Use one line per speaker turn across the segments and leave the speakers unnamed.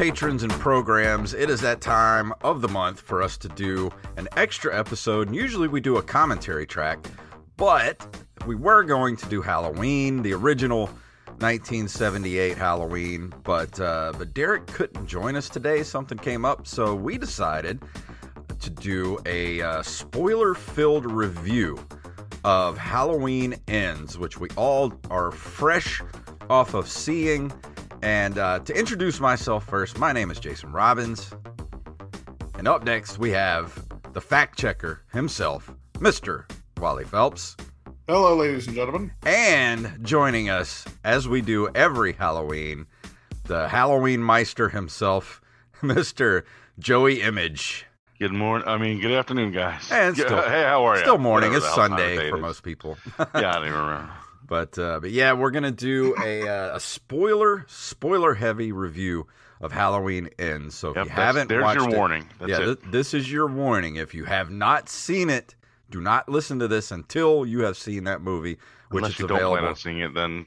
Patrons and programs. It is that time of the month for us to do an extra episode. And usually we do a commentary track, but we were going to do Halloween, the original 1978 Halloween, but uh, but Derek couldn't join us today. Something came up, so we decided to do a uh, spoiler-filled review of Halloween Ends, which we all are fresh off of seeing. And uh, to introduce myself first, my name is Jason Robbins. And up next, we have the fact checker himself, Mr. Wally Phelps.
Hello, ladies and gentlemen.
And joining us, as we do every Halloween, the Halloween Meister himself, Mr. Joey Image.
Good morning. I mean, good afternoon, guys.
And still,
hey, how are you?
Still morning.
Whatever
It's
the hell time of
Sunday for
it is.
most people.
yeah, I don't even remember.
But uh, but yeah, we're gonna do a uh, a spoiler spoiler heavy review of Halloween Ends. So if
Yep,
you haven't
there's
watched
your
it-
warning. That's
yeah,
it.
thi- this is your warning. If you have not seen it, do not listen to this until you have seen that movie, which
Unless
is
you don't
available.
plan on seeing it, then,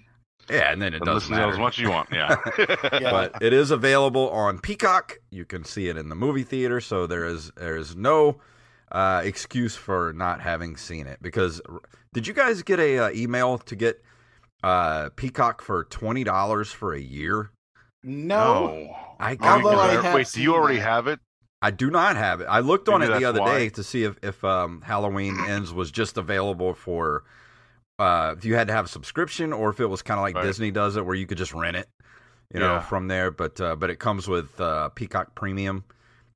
yeah, and then it
then
doesn't
listen to
matter
as much as you want. Yeah.
but it is available on Peacock. You can see it in the movie theater, so there is there is no uh, excuse for not having seen it. Because did you guys get a uh, email to get uh, Peacock for twenty dollars for a year?
No.
I got
Although
one.
I have
Wait, do you already
that.
have it?
I do not have it. I looked on it the other
why.
day to see if if um, Halloween Ends was just available for uh, if you had to have a subscription or if it was kind of like
Right.
Disney does it, where you could just rent it, you know,
Yeah.
from there. But uh, but it comes with uh, Peacock Premium,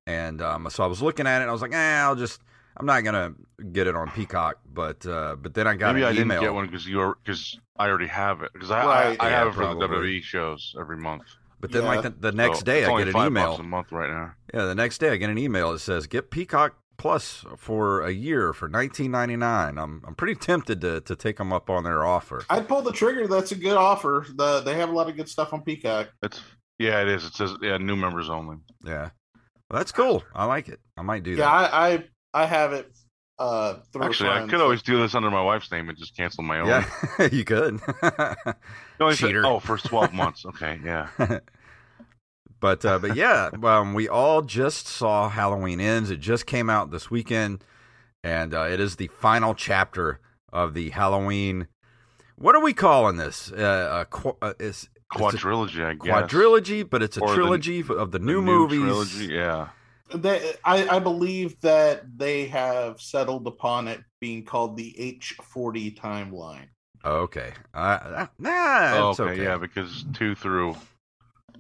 and um, so I was looking at it. and I was like, eh, I'll just I'm not gonna get it on Peacock. But uh, but then I got
Maybe
an
I didn't
email.
get one because you are because I already have it because I
Right.
I, I
Yeah,
have it for the WWE shows every month.
But then
Yeah.
like the, the next
So
day,
it's
I
only
get an
five
email.
bucks a month right now.
Yeah, the next day I get an email that says get Peacock Plus for a year for nineteen ninety nine. I'm I'm pretty tempted to to take them up on their offer.
I'd pull the trigger. That's a good offer. The they have a lot of good stuff on Peacock.
It's yeah, it is. It says yeah, new members only.
Yeah, well, that's cool. I like it. I might do
Yeah,
that.
I I, I have it uh through
Actually, I could always do this under my wife's name and just cancel my own.
Yeah, you could.
You only said- oh, for twelve months. Okay, yeah.
but uh, but yeah, um, we all just saw Halloween Ends. It just came out this weekend, and uh, it is the final chapter of the Halloween. What are we calling this? Uh, a qu- uh, it's, it's
Quadrilogy, I guess.
quadrilogy, but it's a
Or the-
trilogy of the
The
new movies.
trilogy. Yeah.
They, I, I believe that they have settled upon it being called the H40 timeline.
Okay, uh, nah, it's
okay,
okay.
yeah, because two through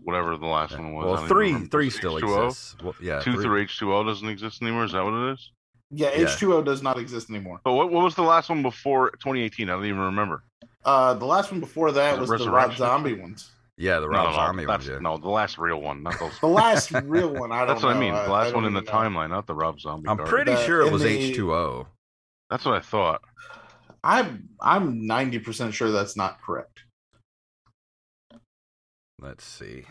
whatever the last one was.
Well, three
remember.
three still
H2O?
exists. Well, yeah,
Two
three-
through H two O doesn't exist anymore. Is that what it is?
Yeah,
Yeah.
H2O does not exist anymore.
But what, what was the last one before 2018? I don't even remember.
Uh, the last one before that
Was
was the Rob Zombie ones.
Yeah, the
No,
Rob
no, no,
Zombie ones.
that's-
Yeah.
No, the last real one, not those.
The last real one, I don't
That's what I mean. The last one in the
know.
timeline, not the Rob Zombie.
I'm
garbage.
pretty
The-
sure it was H2O.
That's what I thought.
I'm I'm ninety percent sure that's not correct.
Let's see.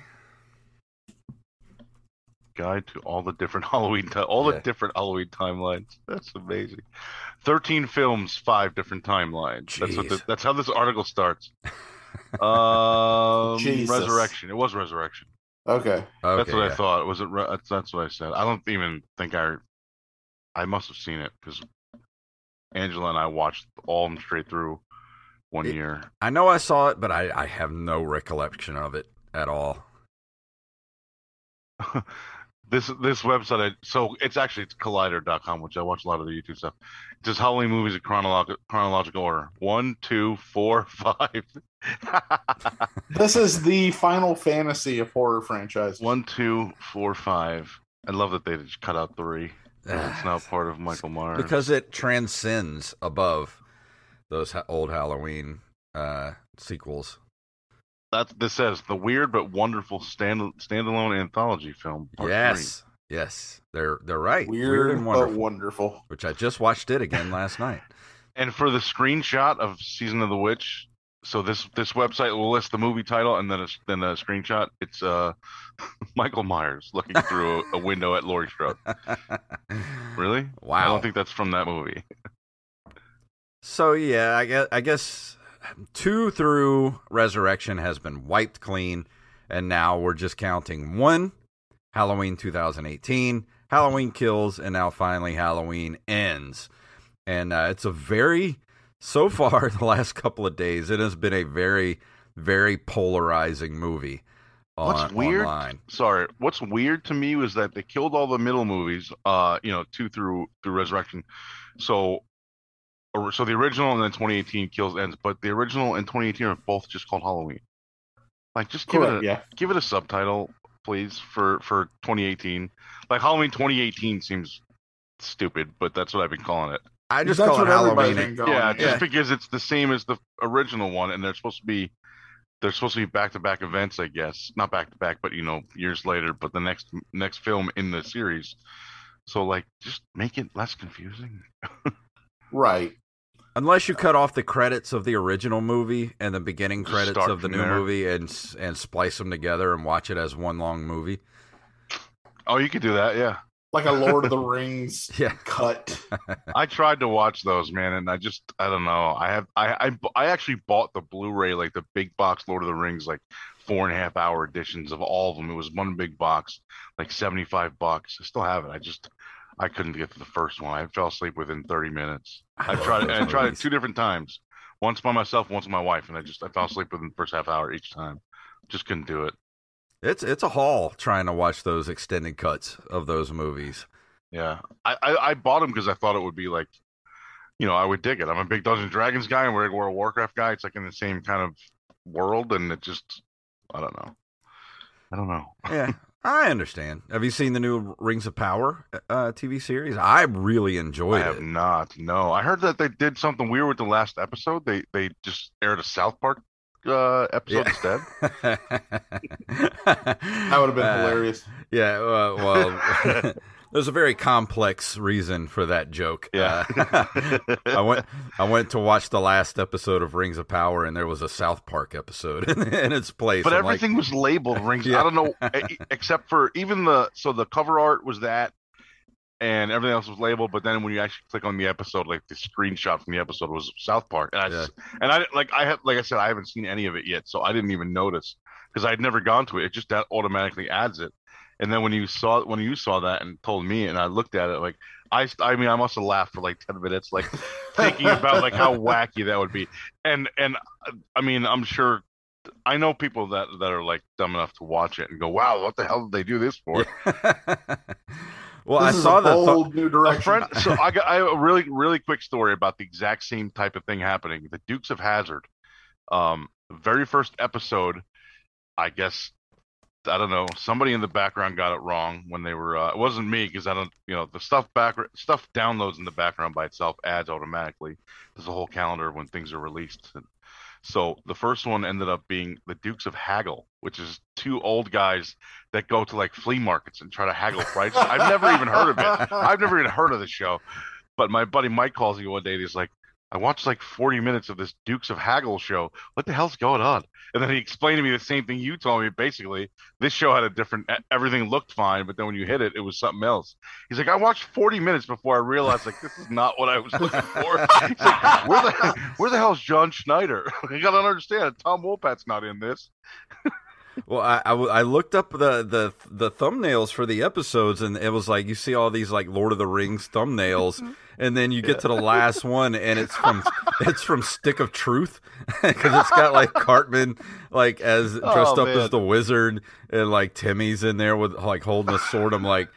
Guide to all the different Halloween, ti- all
Yeah.
the different Halloween timelines. That's amazing. Thirteen films, five different timelines. That's what. The, that's how this article starts. Um,
Jesus.
Resurrection. It was Resurrection.
Okay.
Okay,
that's what
yeah.
I thought. Was it? Re- That's, that's what I said. I don't even think I. I must have seen it because Angela and I watched all of them straight through one
It-
year.
I know I saw it, but I, I have no recollection of it at all.
this this website I, so it's actually it's collider.com which i watch a lot of the youtube stuff. It says halloween movies in chronological chronological order? One two four five.
This is the Final Fantasy of horror franchise.
one two four five. I love that they just cut out three. It's now part of michael myers.
Because it transcends above those old Halloween uh, sequels.
That's this says the weird but wonderful stand standalone anthology film part
yes, yes, they're they're right.
Weird,
and
but
wonderful.
wonderful.
which I just watched it again last night.
and for the screenshot of season of the witch so this this website will list the movie title and then a, then a screenshot it's uh michael myers looking through a, a window at Laurie Strode. Really?
Wow!
I don't think that's from that movie.
So yeah, I guess I guess two through Resurrection has been wiped clean, and now we're just counting one Halloween 2018, Halloween Kills, and now finally Halloween Ends. And uh, it's a very so far the last couple of days it has been a very very polarizing movie. On,
What's weird?
online.
Sorry, what's weird to me was that they killed all the middle movies. Uh, you know, two through through Resurrection. So, so the original and then 2018 kills ends, but the original and 2018 are both just called Halloween. Like, just give
Correct.
it a,
Yeah.
give it a subtitle, please, for for 2018. Like Halloween 2018 seems stupid, but that's what I've been calling it.
I just
That's
call it Halloween.
been going.
yeah, just because it's the same as the original one, and they're supposed to be they're supposed to be back to back events, I guess. Not back to back, but you know, years later. But the next next film in the series. So like, just make it less confusing.
Right.
Unless you cut off the credits of the original movie and the beginning
Just
credits of the new
there.
movie and and splice them together and watch it as one long movie.
Oh, you could do that, yeah.
Like a Lord of the Rings
Yeah.
cut.
I tried to watch those, man, and I just I don't know. I have I I, I actually bought the Blu-ray, like the big box Lord of the Rings, like four and a half hour editions of all of them. It was one big box, like seventy five bucks. I still have it. I just I couldn't get to the first one. I fell asleep within thirty minutes. I
oh,
tried it. I tried it two different times. Once by myself, once with my wife, and I just I fell asleep within the first half hour each time. Just couldn't do it.
It's it's a haul trying to watch those extended cuts of those movies.
Yeah, I I, I bought them because I thought it would be like, you know, I would dig it. I'm a big Dungeons and Dragons guy, and we're a World of Warcraft guy. It's like in the same kind of world, and it just, I don't know, I don't know.
Yeah, I understand. Have you seen the new Rings of Power uh, TV series? I really enjoyed it.
I have
it.
not. No, I heard that they did something weird with the last episode. They they just aired a South Park uh, episode instead.
That would have been
Uh,
hilarious.
Yeah, uh, well, there's a very complex reason for that joke.
Yeah.
Uh, I went I went to watch the last episode of Rings of Power, and there was a South Park episode in, in its place.
But
I'm like,
everything was labeled rings.
Yeah.
I don't know, except for even the so the cover art was that, and everything else was labeled. But then when you actually click on the episode, like the screenshot from the episode was South Park, and I
Yeah.
and I like I have like I said I haven't seen any of it yet, so I didn't even notice because I'd never gone to it. It just that automatically adds it. And then when you saw when you saw that and told me, and I looked at it like I I mean I must have laughed for like ten minutes, like thinking about like how wacky that would be. And and I mean I'm sure I know people that that are like dumb enough to watch it and go, "Wow, what the hell did they do this for?"
well, I
this is
saw
a
the th-
new
A
direction.
friend, so I got I have a really really quick story about the exact same type of thing happening. The Dukes of Hazzard, um, very first episode, I guess I don't know. Somebody in the background got it wrong when they were. Uh, it wasn't me because I don't. You know, the stuff back stuff downloads in the background by itself adds automatically. There's a whole calendar when things are released. And so the first one ended up being the Dukes of Haggle, which is two old guys that go to like flea markets and try to haggle prices. I've never even heard of it. I've never even heard of the show. But my buddy Mike calls me one day and he's like, I watched like 40 minutes of this Dukes of Haggle show. What the hell's going on? And then he explained to me the same thing you told me. Basically, this show had a different, everything looked fine, but then when you hit it, it was something else. He's like, I watched 40 minutes before I realized, like, this is not what I was looking for. He's like, where the, where the hell's John Schneider? you got to understand, Tom Wopat not in this.
Well, I, I, I, looked up the, the the thumbnails for the episodes, and it was like you see all these like Lord of the Rings thumbnails, and then you get yeah. to the last one, and it's from it's from Stick of Truth because it's got like Cartman like as dressed oh, up man. as the wizard, and like Timmy's in there with like holding a sword. I'm like,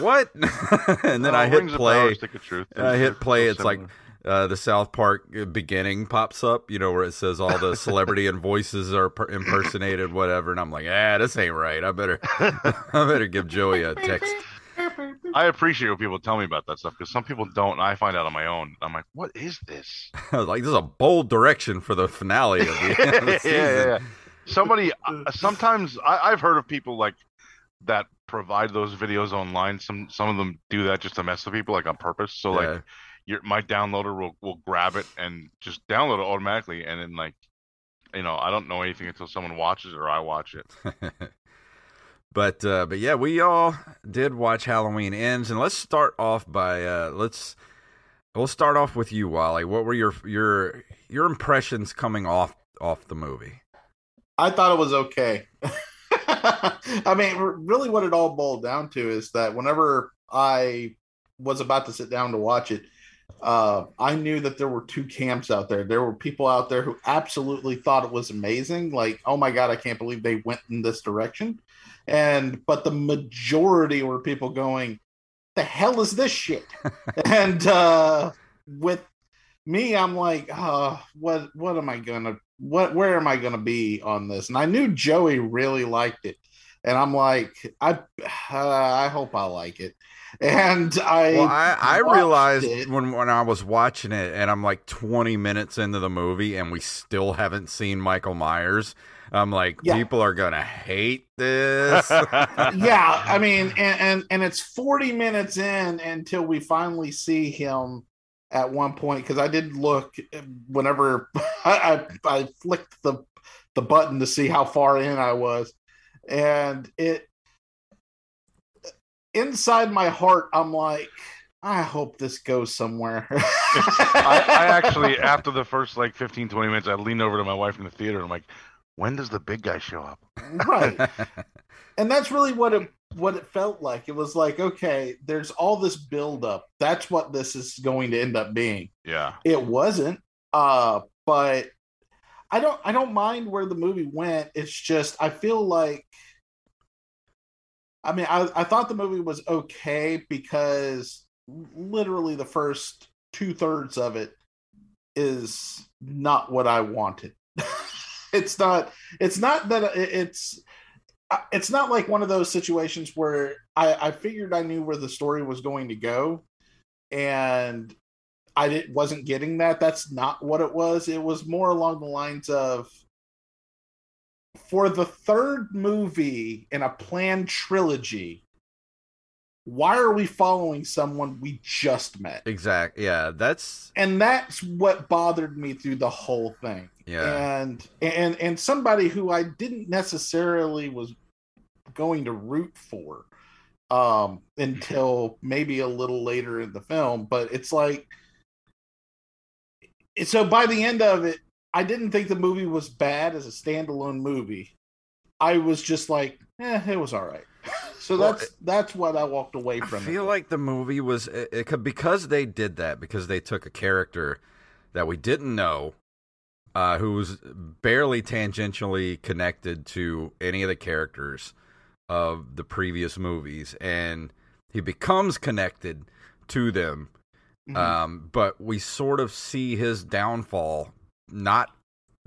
what? and then oh, I hit play. Truth. I hit play. It's like uh, the South Park beginning pops up, you know, where it says all the celebrity and voices are per- impersonated, whatever. And I'm like, ah, this ain't right. I better, I better give Joey a text.
I appreciate when people tell me about that stuff because some people don't. And I find out on my own. I'm like, what is this?
I was like, this is a bold direction for the finale of the, of the season. yeah, yeah, yeah.
Somebody, uh, sometimes I, I've heard of people like that provide those videos online. Some some of them do that just to mess with people, like on purpose. So like your my downloader will will grab it and just download it automatically, and then like, you know, I don't know anything until someone watches it or I watch it.
but uh, but yeah, we all did watch Halloween Ends, and let's start off by uh, let's we'll start off with you, Wally. What were your your your impressions coming off off the movie?
I thought it was okay. I mean, really, what it all boiled down to is that whenever I was about to sit down to watch it, uh, I knew that there were two camps out there. There were people out there who absolutely thought it was amazing, like, oh my god, I can't believe they went in this direction. And but the majority were people going, the hell is this shit? and uh, with me, I'm like, uh, what what am I gonna what where am I gonna be on this? And I knew Joey really liked it, and I'm like, I uh, I hope I like it and I
well, I, I realized it. when when I was watching it, and I'm like 20 minutes into the movie, and we still haven't seen Michael Myers. I'm like, yeah. people are gonna hate this.
yeah, I mean, and, and and it's 40 minutes in until we finally see him at one point because I did look um, whenever I, I I flicked the the button to see how far in I was, and it inside my heart, I'm like, I hope this goes somewhere.
I, I, actually, after the first like 15, 20 minutes, I leaned over to my wife in the theater and I'm like, when does the big guy show up?
Right. and that's really what it what it felt like. It was like, okay, there's all this build up. That's what this is going to end up being.
Yeah.
It wasn't. Uh, but I don't I don't mind where the movie went. It's just I feel like I mean, I, I thought the movie was okay because literally the first two thirds of it is not what I wanted. it's not. It's not that it's. It's not like one of those situations where I, I figured I knew where the story was going to go, and I didn't wasn't getting that. That's not what it was. It was more along the lines of for the third movie in a planned trilogy, why are we following someone we just met?
Exactly. Yeah, that's
and that's what bothered me through the whole thing.
Yeah.
And and and somebody who I didn't necessarily was going to root for um until maybe a little later in the film, but it's like so by the end of it I didn't think the movie was bad as a standalone movie. I was just like, eh, it was all right. so well, that's that's what I walked away from.
I feel it. like the movie was it, it because they did that because they took a character that we didn't know, uh, who was barely tangentially connected to any of the characters of the previous movies, and he becomes connected to them. Mm-hmm. Um, but we sort of see his downfall not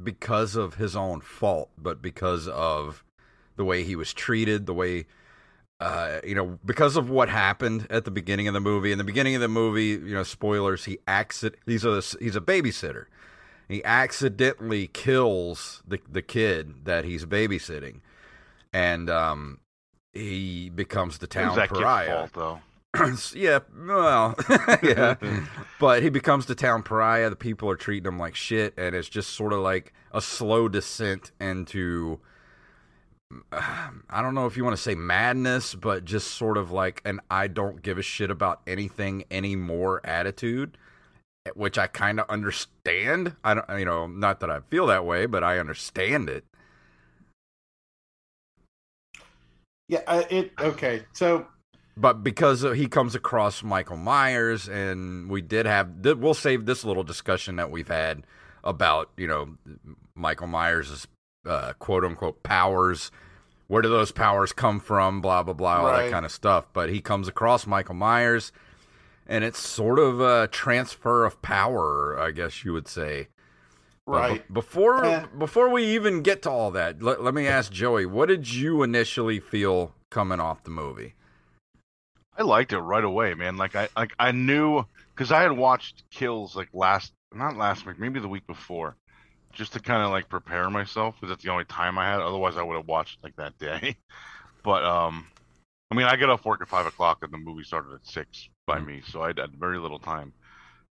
because of his own fault, but because of the way he was treated, the way uh, you know, because of what happened at the beginning of the movie. In the beginning of the movie, you know, spoilers. He accident. He's a he's a babysitter. He accidentally kills the the kid that he's babysitting, and um, he becomes the town pariah.
fault, though.
yeah, well, yeah, but he becomes the town pariah. The people are treating him like shit, and it's just sort of like a slow descent into. I don't know if you want to say madness, but just sort of like an I don't give a shit about anything anymore attitude, which I kind of understand. I don't, you know, not that I feel that way, but I understand it.
Yeah, uh, it okay. So
but because he comes across Michael Myers, and we did have, we'll save this little discussion that we've had about you know Michael Myers' uh, quote unquote powers. Where do those powers come from? Blah blah blah, all
Right.
that kind of stuff. But he comes across Michael Myers, and it's sort of a transfer of power, I guess you would say. But
right.
before
Eh.
before we even get to all that, let, let me ask Joey, what did you initially feel coming off the movie?
I liked it right away, man. Like I like I knew because I had watched Kills like last not last week, maybe the week before, just to kind of like prepare myself because that's the only time I had. Otherwise, I would have watched like that day. But um, I mean, I get off work at five o'clock and the movie started at six by me, so I had very little time.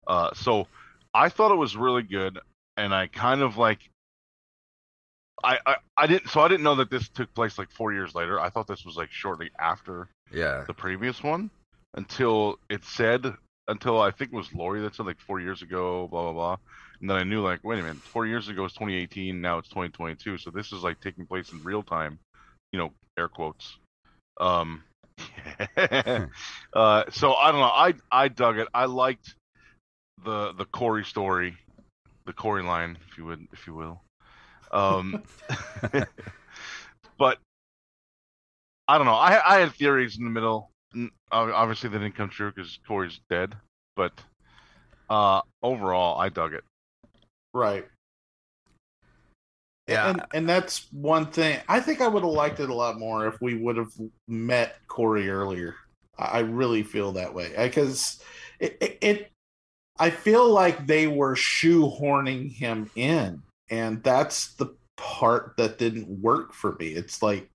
Uh, so I thought it was really good, and I kind of like. I, I, I didn't so I didn't know that this took place like four years later. I thought this was like shortly after
Yeah,
the previous one until it said until I think it was Lori that said like four years ago, blah blah blah. And then I knew like, wait a minute, four years ago was 2018, now it's 2022, so this is like taking place in real time, you know, air quotes. Um, uh, so I don't know, I I dug it. I liked the the Corey story, the Corey line, if you would, if you will. Um, but I don't know. I I had theories in the middle. Obviously, they didn't come true because Corey's dead. But uh, overall, I dug it.
Right.
Yeah.
And and that's one thing. I think I would have liked it a lot more if we would have met Corey earlier. I I really feel that way because it, it, it I feel like they were shoehorning him in, and that's the part that didn't work for me. It's like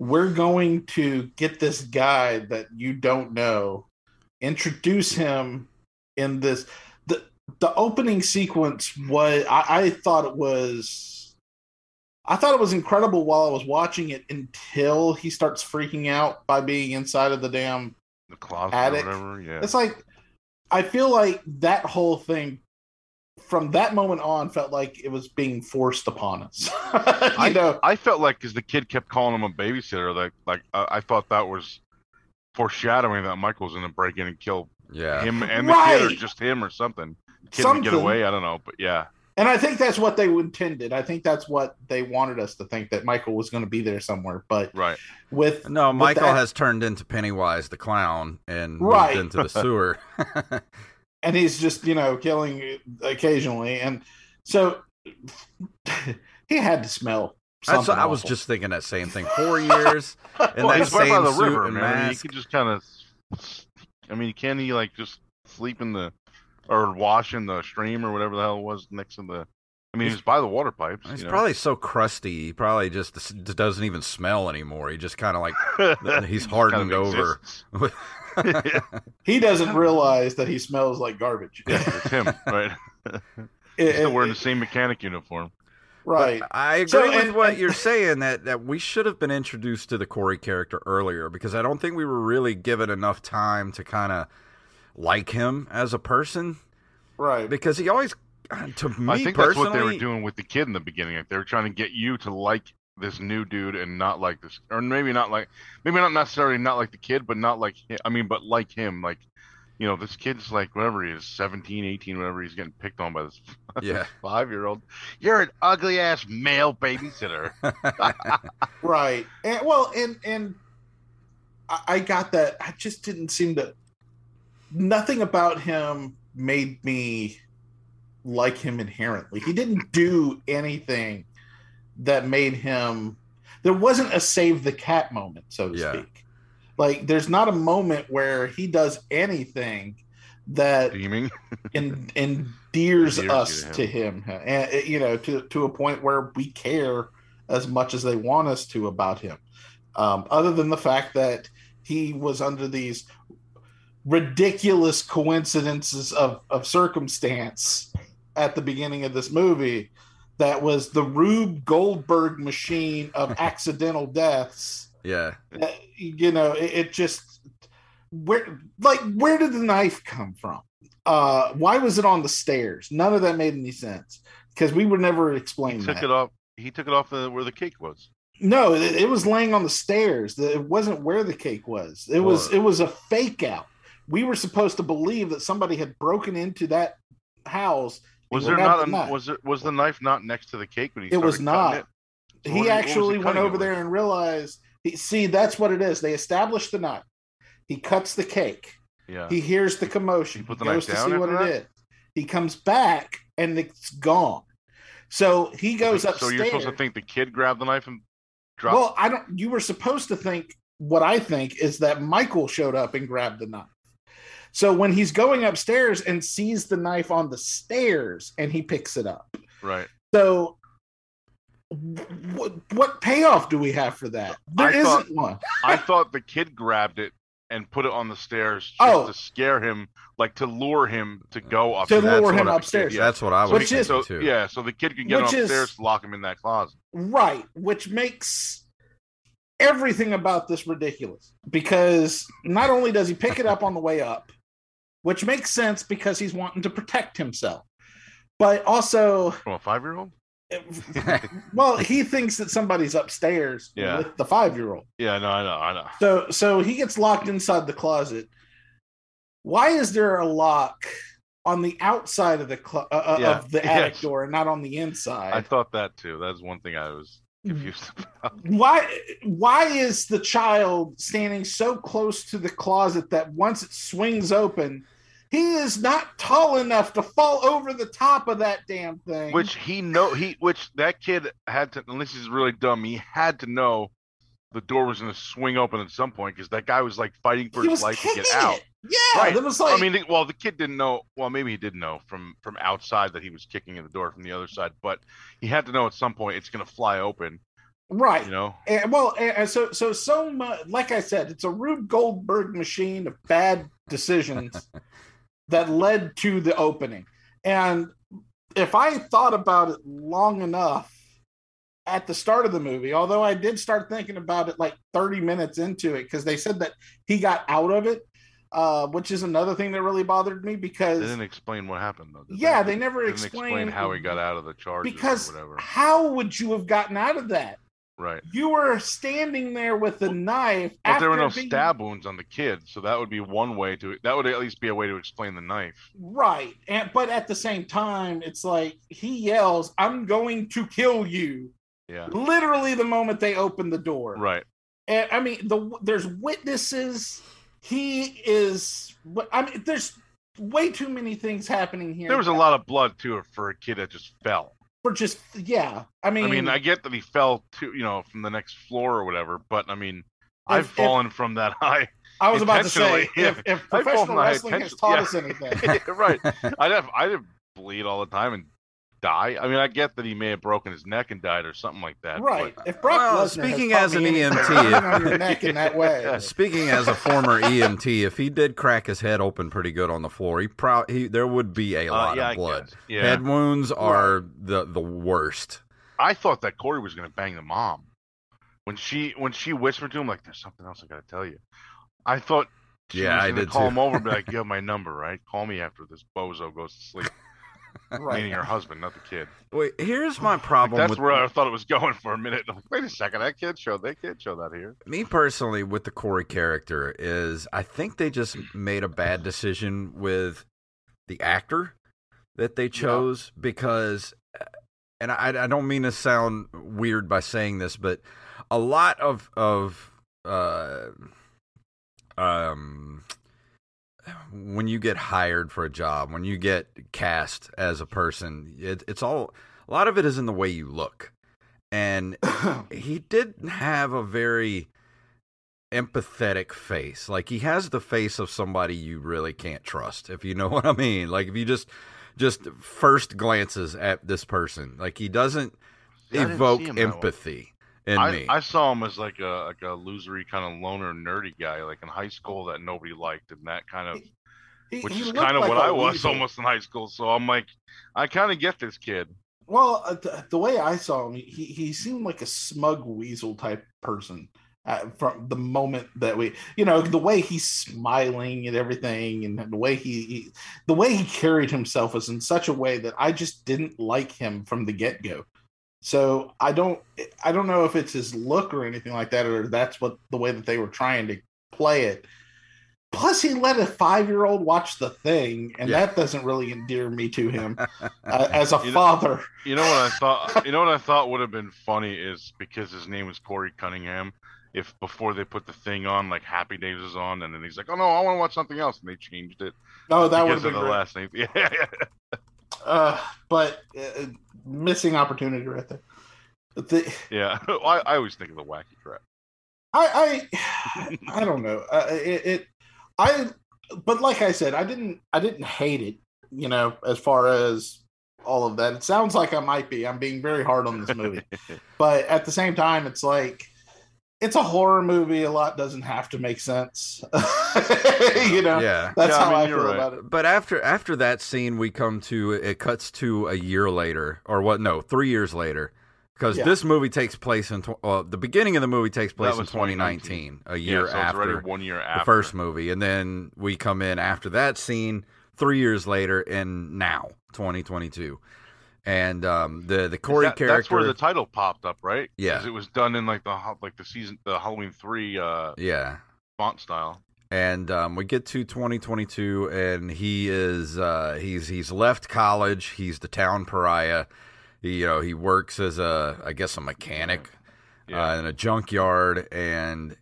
we're going to get this guy that you don't know, introduce him in this. the The opening sequence was I, I thought it was. I thought it was incredible while I was watching it until he starts freaking out by being inside of the damn
The closet
Attic.
or whatever. Yeah.
it's like I feel like that whole thing from that moment on felt like it was being forced upon us.
I
know,
I felt like because the kid kept calling him a babysitter, like like uh, I thought that was foreshadowing that Michael was going to break in and kill
yeah.
him and the kid, or just him or something. Kid would get away. I don't know, but yeah.
and I think that's what they intended. I think that's what they wanted us to think that Michael was going to be there somewhere. But
Right.
with
No,
with
Michael
that-
has turned into Pennywise the clown and
Right.
moved into the sewer.
and he's just you know killing occasionally, and so he had to smell.
That's,
Something
I was just thinking that same thing. Four years in
well,
that
he's right
same
by the
suit
river,
and
man. I mean, he could just kind of. I mean, can he like just sleep in the or wash in the stream or whatever the hell it was next to the? I mean, he's by the water pipes.
He's
you know?
probably so crusty. He probably just s- doesn't even smell anymore. He just kind of like he's hardened
Kind of
over.
Exists.
he doesn't realize that he smells like garbage.
Yeah, it's him, right?
It-
He's still wearing the same mechanic uniform.
right.
I agree
So,
with
and-
what
and-
you're saying that that we should have been introduced to the Corey character earlier because I don't think we were really given enough time to kind of like him as a person
Right.
because he always to me
I think
personally
that's what they were doing with the kid in the beginning. Like, they were trying to get you to like this new dude and not like this, or maybe not like, maybe not necessarily not like the kid, but not like, hi- I mean, but like him. Like, you know, this kid's like whatever he is, 17, 18, whatever. He's getting picked on by this
Yeah.
five year old. You're an ugly ass male babysitter.
Right. And well, and and I, I got that. I just didn't seem to. Nothing about him made me like him inherently. He didn't do anything that made him. There wasn't a save the cat moment, so to
Yeah.
speak. Like there's not a moment where he does anything that
Deeming.
en- endears
Endears
us
to
to him, and uh, you know, to to a point where we care as much as they want us to about him. Um, other than the fact that he was under these ridiculous coincidences of of circumstance at the beginning of this movie, that was the Rube Goldberg machine of accidental deaths
Yeah.
uh, you know it, it just where like where did the knife come from uh why was it on the stairs none of that made any sense because we were never
He
explained
took
that.
it off. He took it off the, where the cake was.
no it, it was laying on the stairs The- it wasn't where the cake was it was
Well-
it was a fake out we were supposed to believe that somebody had broken into that house and
Was there not? A, was it? Was the knife not next to the cake when he?
It was not.
It? So
he
what- what was
actually went over
with?
there and realized he, see that's what it is they established the knife he cuts the cake
Yeah.
He hears the commotion.
He
He goes to see what
after
it
that?
is. He comes back and it's gone. So he goes
up.
so
you're supposed to think the kid grabbed the knife and dropped.
well, I don't. You were supposed to think what I think is that Michael showed up and grabbed the knife. So when he's going upstairs and sees the knife on the stairs and he picks it up.
right.
So what, what payoff do we have for that? There
I
not
thought-
one.
I thought the kid grabbed it and put it on the stairs just
Oh.
to scare him, like to lure him to mm. go up.
To lure
what
him
I-
upstairs.
Yeah.
That's what I was
Which is-
thinking
So
too.
yeah, so the kid can get him
Which is-
upstairs, lock him in that closet.
Right, which makes everything about this ridiculous because not only does he pick it up on the way up, which makes sense because he's wanting to protect himself, but also,
From a five year old?
well, he thinks that somebody's upstairs
Yeah.
with the five year old.
Yeah, no, I know, I know.
So, so he gets locked inside the closet. Why is there a lock on the outside of the clo- uh, uh,
Yeah,
of the attic
yes.
door and not on the inside?
I thought that too. That's one thing I was confused hmm. about.
why why is the child standing so close to the closet that once it swings open he is not tall enough to fall over the top of that damn thing
Which he know he which that kid had to unless he's really dumb, he had to know the door was gonna swing open at some point because that guy was like fighting for
he
his life to get out.
it yeah
Right.
like
I mean, well, the kid didn't know. Well, maybe he did know from from outside that he was kicking in the door from the other side, but he had to know at some point it's going to fly open.
right
You know,
and, well and, and so so so much like i said it's a rube goldberg machine of bad decisions that led to the opening and if i thought about it long enough at the start of the movie although i did start thinking about it like 30 minutes into it because they said that he got out of it uh, which is another thing that really bothered me because they
didn't explain what happened though. did
yeah they never
didn't
explained
explain how he got out of the charges
because
or whatever.
how would you have gotten out of that
Right.
you were standing there with a knife
But there were no
being-
stab wounds on the kid, so that would be one way to. That would at least be a way to explain the knife.
Right. And but at the same time, it's like he yells, I'm going to kill you.
Yeah.
Literally the moment they open the door.
Right.
And I mean, the there's witnesses. He is I mean, there's way too many things happening here.
There was a lot of blood too for a kid that just fell.
for just yeah. I mean,
I mean, I get that he fell to you know from the next floor or whatever, but I mean,
If-
I've
if-
fallen from that high.
I was about to say
intentionally,
if, if professional
from the high
wrestling has taught
yeah.
us anything.
right. I'd have I'd have bleed all the time and die. I mean, I get that he may have broken his neck and died or something like that.
Right.
but-
If Brock
Well,
Lesnar
speaking as an EMT, if-
on your neck in that way.
Speaking as a former EMT, if he did crack his head open pretty good on the floor, he pro- he there would be a lot
Uh,
lot
yeah, I
of blood.
Yeah.
Head wounds are the the worst.
I thought that Corey was going to bang the mom when she when she whispered to him like, "There's something else I got to tell you." I thought she
Yeah,
was
I
gonna
did
call
too.
him over and be like, "You have my number, right? Call me after this bozo goes to sleep."
Right.
Meaning her husband, not the kid.
Wait, here's my
Like,
problem
that's
with
where I thought it was going for a minute. Like, Wait a second, that kid showed that kid show that here.
me personally with the Corey character is I think they just made a bad decision with the actor that they chose because and I, I don't mean to sound weird by saying this, but a lot of of uh, um when you get hired for a job, when you get cast as a person, it, it's all a lot of it is in the way you look. and he didn't have a very empathetic face. Like he has the face of somebody you really can't trust, if you know what I mean. Like if you just just first glances at this person, like he doesn't
Yeah,
evoke empathy in
I,
me.
I saw him as like a like a losery kind of loner nerdy guy, like in high school that nobody liked, and that kind of
He-
which
he
is kind of
like
what I was
weasel.
almost in high school. So I'm like, I kind of get this kid.
Well, uh, th- the way I saw him, he he seemed like a smug weasel type person uh, from the moment that we, you know, the way he's smiling and everything, and the way he, he, the way he carried himself was in such a way that I just didn't like him from the get go. So I don't, I don't know if it's his look or anything like that, or that's what the way that they were trying to play it. Plus, he let a five year old watch the thing, and
Yeah.
that doesn't really endear me to him uh, as a
You know-
father.
You know what I thought? you know what I thought would have been funny is because his name was Corey Cunningham. If before they put the thing on, like Happy Days is on, and then he's like, "Oh no, I want to watch something else," and they changed it.
No, that would
because
have been
the
great.
last name. Yeah,
Uh, but uh, missing opportunity right there. The,
yeah. I, I always think of the wacky crap.
I, I, I don't know. Uh, it, it, I, but like I said, I didn't, I didn't hate it. You know, as far as all of that, it sounds like I might be. I'm being very hard on this movie, but at the same time, it's like. It's a horror movie. A lot doesn't have to make sense. you know,
yeah.
that's
Yeah, I
how
mean,
I, feel
right.
about it.
But after after that scene, we come to it cuts to a year later, or what? No, three years later, because
Yeah.
this movie takes place in tw- uh, the beginning of the movie takes place in
was
2019, a
Yeah,
year
so it's
after
one year after the
first movie, and then we come in after that scene three years later, and now 2022, and um, the the Corey
That-
character,
That's where the title popped up, right?
Yeah.
'Cause it was done in like the ho- like the season, the Halloween three uh,
yeah,
font style.
and um, we get to 2022 and he is uh, he's he's left college he's the town pariah he, you know he works as a i guess a mechanic
Yeah.
uh, in a junkyard and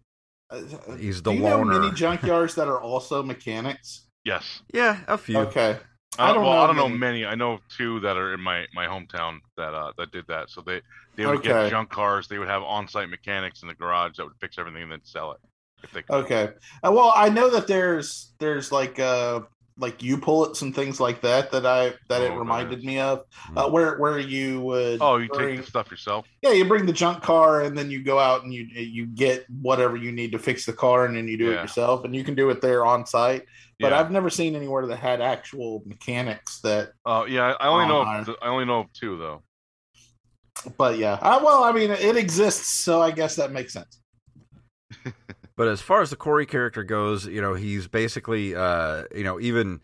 he's the
Do you know many junkyards that are also mechanics?
yes.
yeah a few
Okay.
I
I
don't, well,
know
I don't know
many.
many. I know two that are in my, my hometown that uh that did that. So they they would
Okay.
get junk cars. They would have on site mechanics in the garage that would fix everything and then sell it. If they could.
Okay. Uh, well, I know that there's there's like uh like U-Pull-Its and things like that that I that it
Oh,
reminded
nice.
me of. Uh, where where you would
Oh, you
bring,
take the stuff yourself.
yeah you bring the junk car and then you go out and you you get whatever you need to fix the car and then you do it yourself and you can do it there on site. But
yeah.
I've never seen anywhere that had actual mechanics that.
Oh yeah. I only
Oh,
know. Of, I only know of two though.
But yeah, uh, well, I mean, it exists, so I guess that makes sense.
but as far as the corey character goes you know he's basically uh, you know even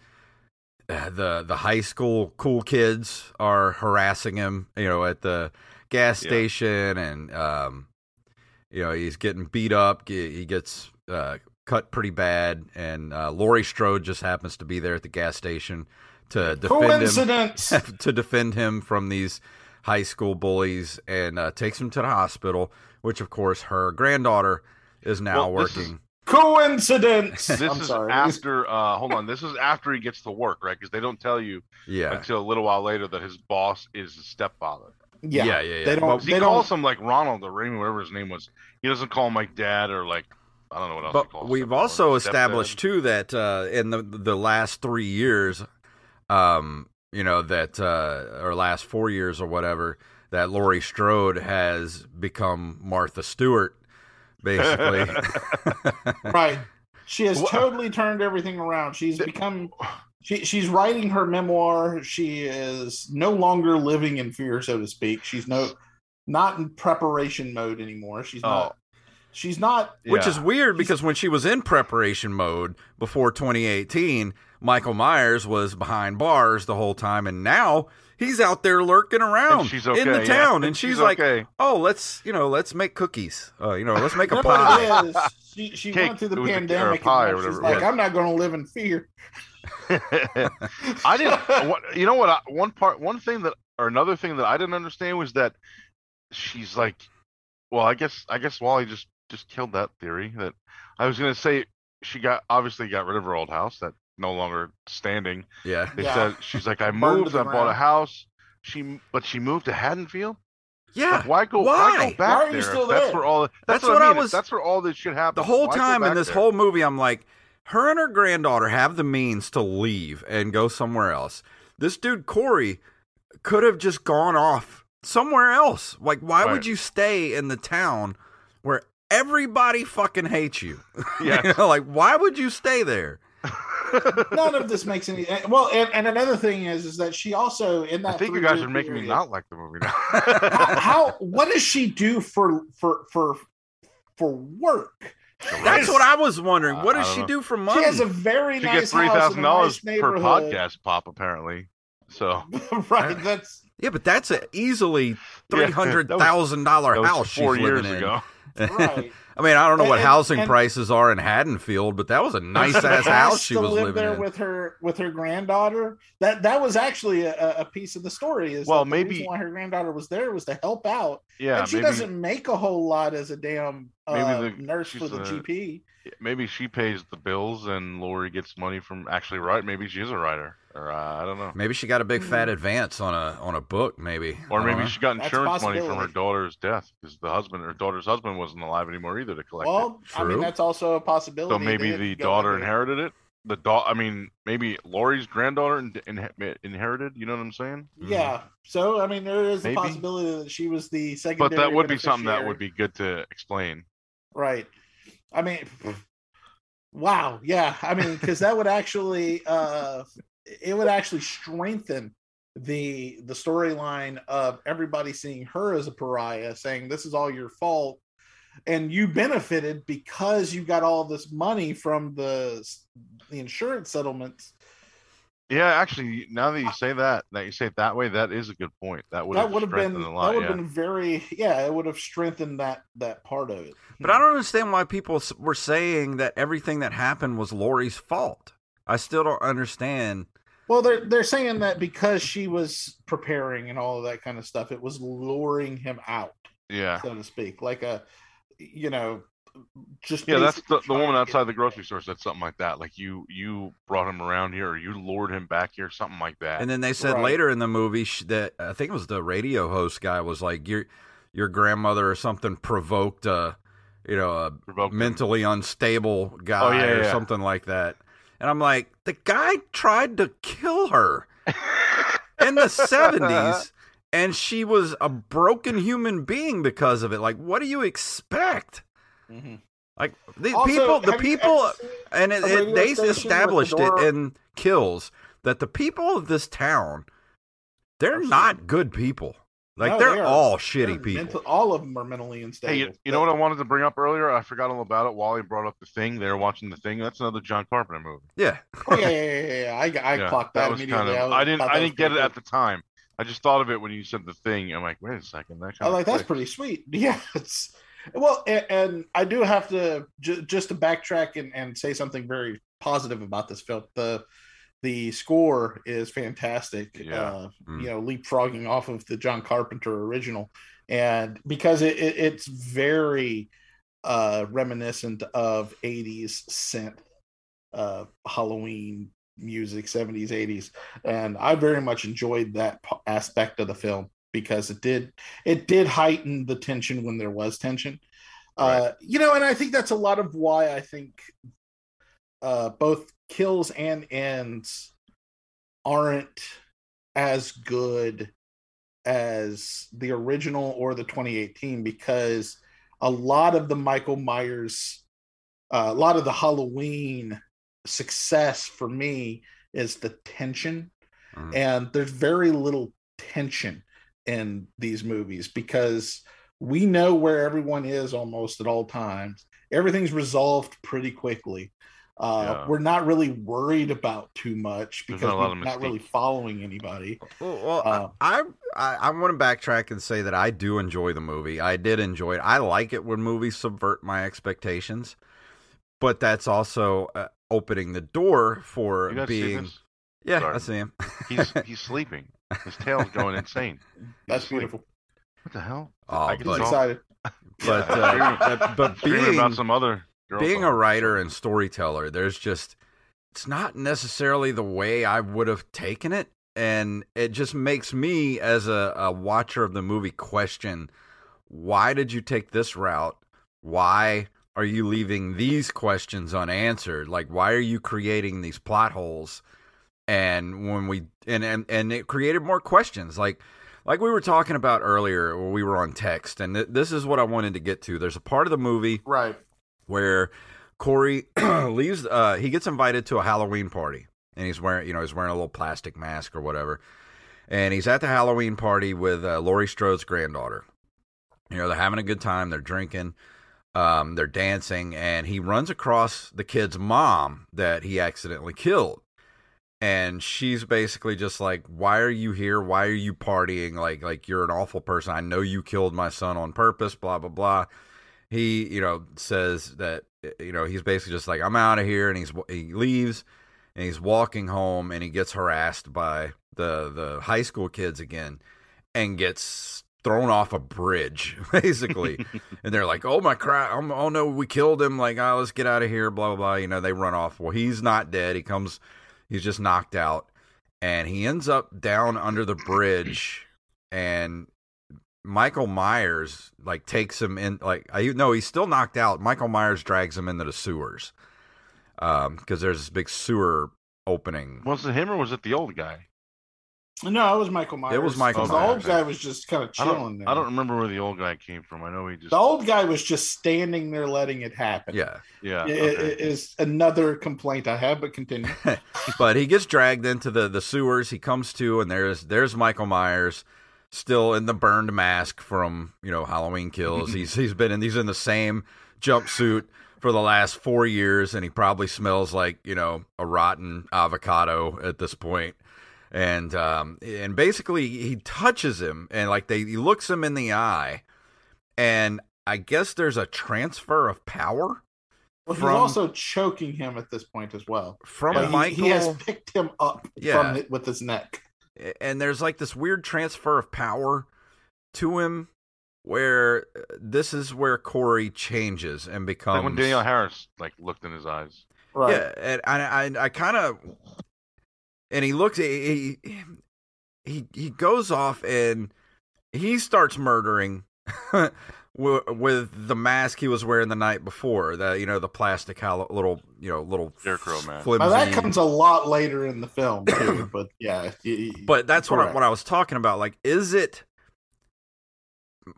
uh, the the high school cool kids are harassing him you know at the gas
Yeah.
station and um you know he's getting beat up he gets uh cut pretty bad and uh Laurie Strode just happens to be there at the gas station to defend him
Coincidence.
to defend him from these high school bullies and uh, takes him to the hospital which of course her granddaughter is now
Well, this is-
working
Coincidence.
This
I'm
is
sorry.
after. uh Hold on. This is after he gets to work, right? Because they don't tell you
yeah
until a little while later that his boss is his stepfather.
yeah,
yeah, yeah, yeah.
They don't.
Well,
He
they
calls
don't.
him like Ronald or Raymond, whatever his name was. He doesn't call him like dad or like I don't know what else.
But
calls
we've also established too that uh, in the the last three years, um, you know that uh, or last four years or whatever, that Laurie Strode has become Martha Stewart, basically.
Right. She has
Wha-
totally turned everything around. She's become. She, she's writing her memoir. She is no longer living in fear, so to speak. She's no, not in preparation mode anymore. She's not. She's not.
Which is weird because when she was in preparation mode before 2018, Michael Myers was behind bars the whole time, and now he's out there lurking around
And she's
in
okay,
the
yeah.
town, and
And
she's,
she's
like,
okay.
"Oh, let's you know, let's make cookies. Uh, you know, let's make a
You
pie."
what it is? She, she
Cake.
went through the
It was a- or a
pandemic.
pie
and
or
she's like,
was.
I'm not going to live in fear.
I didn't. What, you know what? I, one part, one thing that, or another thing that I didn't understand was that she's like, well, I guess, I guess Wally just just killed that theory. That I was gonna say she got obviously got rid of her old house that no longer standing.
Yeah.
They
Yeah.
said she's like, I moved, I bought a house. She, but she moved to Haddonfield.
Yeah.
Like, why go?
Why?
go back
Why are you
there?
still
if That's where all. That's,
That's
what,
what
I
I
mean. if
was-
That's where all this shit happens.
the whole
Why
time in this
there?
whole movie, I'm like, her and her granddaughter have the means to leave and go somewhere else. This dude Corey could have just gone off somewhere else. Like, why
Right.
would you stay in the town where everybody fucking hates you?
Yes.
you know, like, why would you stay there?
None of this makes any. Eh, well, and, and another thing is, is that she also in that.
I think you guys are making me not like the movie now.
how, how what does she do for for for for work?
That's what I was wondering. What does she
know.
do for money?
She has a very
she
nice
gets three
house in
thousand
a
dollars
nice
per podcast pop, apparently. So
right. That's
yeah, but that's a easily three hundred thousand
thousand
dollar house
four
she's
years
living in.
ago.
Right.
I mean, I don't know what housing
and-
prices are in Haddonfield, but that was a nice ass house she
to
was
live
living
there
in.
with her with her granddaughter. That that was actually a, a piece of the story. Is
Well,
that the
maybe-
why her granddaughter was there was to help out,
Yeah,
and she
maybe
doesn't make a whole lot as a damn uh,
Maybe the-
nurse for the
a-
GP.
Maybe she pays the bills and Laurie gets money from actually write. Maybe she is a writer, or uh, I don't know.
Maybe she got a big fat advance on a on a book, maybe.
Or maybe
know.
she got insurance money from her daughter's death because the husband, her daughter's husband, wasn't alive anymore either to collect it.
Well, I mean that's also a possibility.
So maybe the
had to go
daughter inherited it. The da- I mean, maybe Laurie's granddaughter in- in- inherited. You know what I'm saying?
Yeah. So I mean, there is the
Maybe.
possibility that she was the secondary.
But that would be something that would be good to explain.
right. I mean, wow. Yeah. I mean, because that would actually, uh, it would actually strengthen the the storyline of everybody seeing her as a pariah, saying this is all your fault, and you benefited because you got all this money from the the insurance settlements.
Yeah, actually, now that you say that, that you say it that way, that is a good point. That would
that
have
would have been
strengthened
that
a lot.
would
yeah.
have been very yeah it would have strengthened that that part of it
But I don't understand why people were saying that everything that happened was Laurie's fault. I still don't understand.
well they're they're saying that because she was preparing and all of that kind of stuff it was luring him out
Yeah,
so to speak like a you know just
yeah. That's the, the woman outside the grocery store said something like that. Like you, you brought him around here, or you lured him back here, something like that.
And then they said
Right.
later in the movie sh- that I think it was the radio host guy was like your your grandmother or something provoked a you know a
Provoked him.
mentally unstable guy
Oh, yeah,
or
yeah.
something like that. And I'm like, the guy tried to kill her in the 70s and she was a broken human being because of it. Like what do you expect?
Mhm.
Like the
Also,
people the people and it, it, they
station the
established it in kills that the people of this town they're
Are
not good people like
No,
they're
they are-
all
they're
shitty people
mental- all of them are mentally unstable
Hey, you, you know what I wanted to bring up earlier? I forgot all about it. Wally brought up the thing. They were watching the thing. That's another John Carpenter movie.
yeah
oh yeah yeah yeah, yeah, yeah. i, I
Yeah,
clocked that,
was
immediately
kind of.
I,
I didn't. I didn't get it
pretty
at the time. I just thought of it when you said the thing. I'm like, wait a second. That
I
kind
like that's pretty sweet. Yeah, it's well, and, and I do have to ju- just to backtrack and, and say something very positive about this film. The the score is fantastic.
Yeah.
Uh,
Mm.
You know, leapfrogging off of the John Carpenter original, and because it, it it's very uh, reminiscent of '80s synth, uh, Halloween music, '70s, '80s, and I very much enjoyed that aspect of the film because it did it did heighten the tension when there was tension. Uh, you know, and I think that's a lot of why I think uh, both kills and ends aren't as good as the original or the 2018 because a lot of the Michael Myers, uh, a lot of the Halloween success for me is the tension,
Mhm.
and there's very little tension in these movies because we know where everyone is almost at all times. Everything's resolved pretty quickly. Uh,
Yeah.
We're not really worried about too much because
not
we're not really following anybody.
well, well,
Uh,
I, I I want to backtrack and say that I do enjoy the movie. I did enjoy it. I like it when movies subvert my expectations, but that's also uh, opening the door for
You guys see
being.
this?
Yeah,
Sorry.
I see him.
He's he's sleeping. His tail's going insane.
That's beautiful.
What the hell?
Oh,
I
get
but-
excited.
but uh, but- but being
about some other girl
being
song.
a writer and storyteller, there's just it's not necessarily the way I would have taken it and it just makes me as a, a watcher of the movie question why did you take this route why are you leaving these questions unanswered like why are you creating these plot holes and when we and and, and it created more questions like like we were talking about earlier when we were on text and th- this is what i wanted to get to there's a part of the movie
Right.
where Corey leaves. Uh, he gets invited to a Halloween party, and he's wearing, you know, he's wearing a little plastic mask or whatever. And he's at the Halloween party with uh, Laurie Strode's granddaughter. You know, they're having a good time. They're drinking. Um, they're dancing, and he runs across the kid's mom that he accidentally killed. And she's basically just like, "Why are you here? Why are you partying? Like, like you're an awful person. I know you killed my son on purpose. Blah blah blah." he you know says that eh, you know he's basically just like i'm out of here and he's he leaves and he's walking home and he gets harassed by the the high school kids again and gets thrown off a bridge basically and they're like oh my crap oh no we killed him like oh let's get out of here blah blah blah you know they run off well he's not dead he comes he's just knocked out and he ends up down under the bridge and Michael Myers like takes him in like I know he's still knocked out. Michael Myers drags him into the sewers um because there's this big sewer opening.
Was it him or was it the old guy?
No, it was Michael Myers.
It was Michael
The old guy was just kind of
I
chilling
don't.
there.
I don't remember where the old guy came from. I know he just.
The old guy was just standing there letting it happen.
Yeah,
Yeah.
I- i-
okay.
is another complaint I have, but continue.
but he gets dragged into the the sewers. He comes to and there's there's Michael Myers still in the burned mask from you know Halloween Kills. he's he's been in he's in the same jumpsuit for the last four years, and he probably smells like you know a rotten avocado at this point. And um and basically he touches him and like they he looks him in the eye, and I guess there's a transfer of power
Well, he's
From-
also choking him at this point as well.
from
Like, he-
Michael.
he, has picked him up
Yeah.
from it with his neck.
and there's like this weird transfer of power to him where uh, this is where Corey changes and becomes
like when Danielle Harris like looked in his eyes.
Right.
yeah and I I, I kind of and he looks he, he he he goes off and he starts murdering wi- with the mask he was wearing the night before the you know the plastic hollow, little you know little
Scarecrow mask.
Now that comes a lot later in the film too, but yeah. y- y-
But that's what I, what I was talking about. Like, is it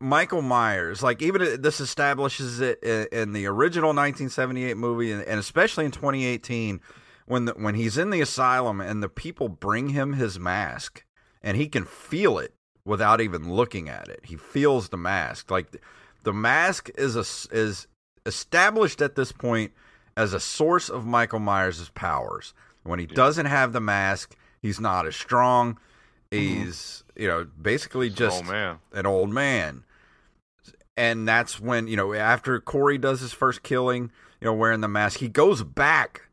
Michael Myers? Like, even this establishes it in, in the original 1978 movie, and, and especially in 2018, when the, when he's in the asylum and the people bring him his mask, and he can feel it without even looking at it. He feels the mask. Like the mask is a is established at this point as a source of Michael Myers' powers. When he doesn't have the mask, he's not as strong. He's, you know, basically just
oh man.
an old man. And that's when, you know, after Corey does his first killing, you know, wearing the mask, he goes back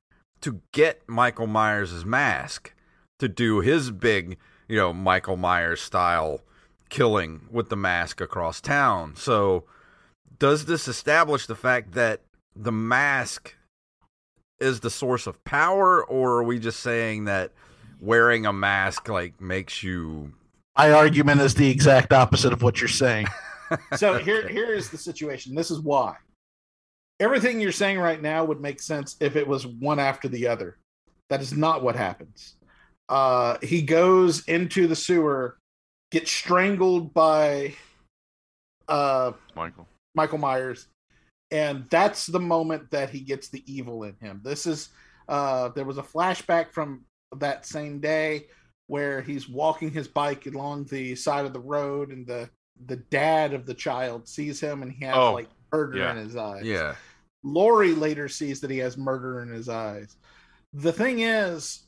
to get Michael Myers' mask to do his big, you know, Michael Myers style killing with the mask across town. So, does this establish the fact that the mask is the source of power, or are we just saying that wearing a mask like makes you
My argument is the exact opposite of what you're saying.
so here here is the situation. This is why. Everything you're saying right now would make sense if it was one after the other. That is not what happens. Uh, he goes into the sewer, gets strangled by uh,
Michael.
Michael Myers, and that's the moment that he gets the evil in him. This is uh, there was a flashback from that same day where he's walking his bike along the side of the road, and the the dad of the child sees him, and he has
Oh,
like murder
yeah.
in his eyes.
yeah
Laurie later sees that he has murder in his eyes. The thing is,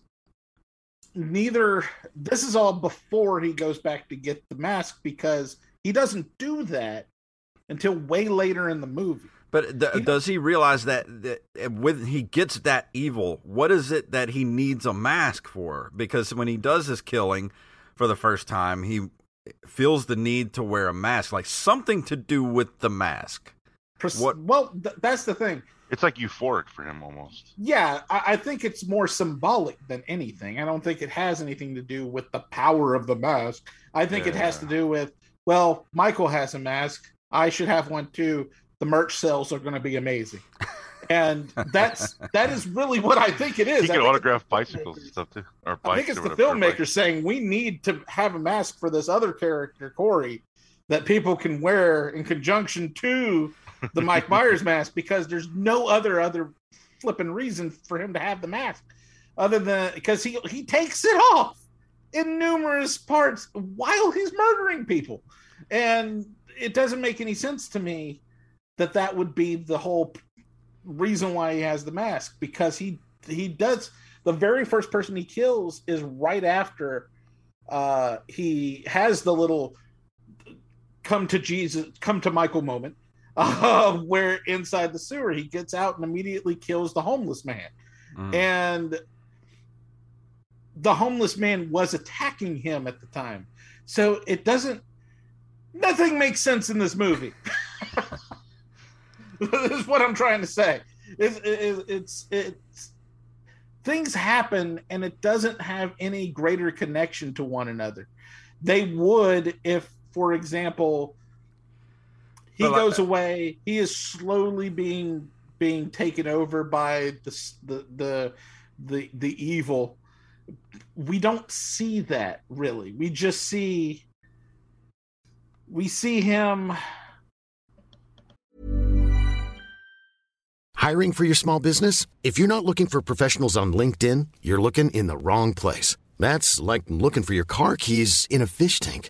neither this is all before he goes back to get the mask because he doesn't do that until way later in the movie.
But th-
He-
does he realize that, that when he gets that evil, what is it that he needs a mask for? Because when he does his killing for the first time, he feels the need to wear a mask, like something to do with the mask.
Pres-
What-
Well, th- that's the thing.
It's like euphoric for him almost.
Yeah, I, I think it's more symbolic than anything. I don't think it has anything to do with the power of the mask. I think it has to do with well, Michael has a mask. I should have one too. The merch sales are going to be amazing, and that's that is really what I think it is.
He
I
can
think
autograph bicycles and stuff too, or.
I think it's the filmmaker saying we need to have a mask for this other character, Corey, that people can wear in conjunction to the Mike Myers mask because there's no other other flipping reason for him to have the mask other than because he he takes it off in numerous parts while he's murdering people, and it doesn't make any sense to me that that would be the whole reason why he has the mask because he he does the very first person he kills is right after uh he has the little come to jesus come to michael moment uh, where inside the sewer he gets out and immediately kills the homeless man.
Mm.
and the homeless man was attacking him at the time. So it doesn't nothing makes sense in this movie. This is what i'm trying to say. It's it's it's, it's things happen and it doesn't have any greater connection to one another. They would if for example he
like-
goes away he is slowly being being taken over by the the the the, the evil we don't see that really we just see we see him
Hiring for your small business? If you're not looking for professionals on LinkedIn, you're looking in the wrong place. That's like looking for your car keys in a fish tank.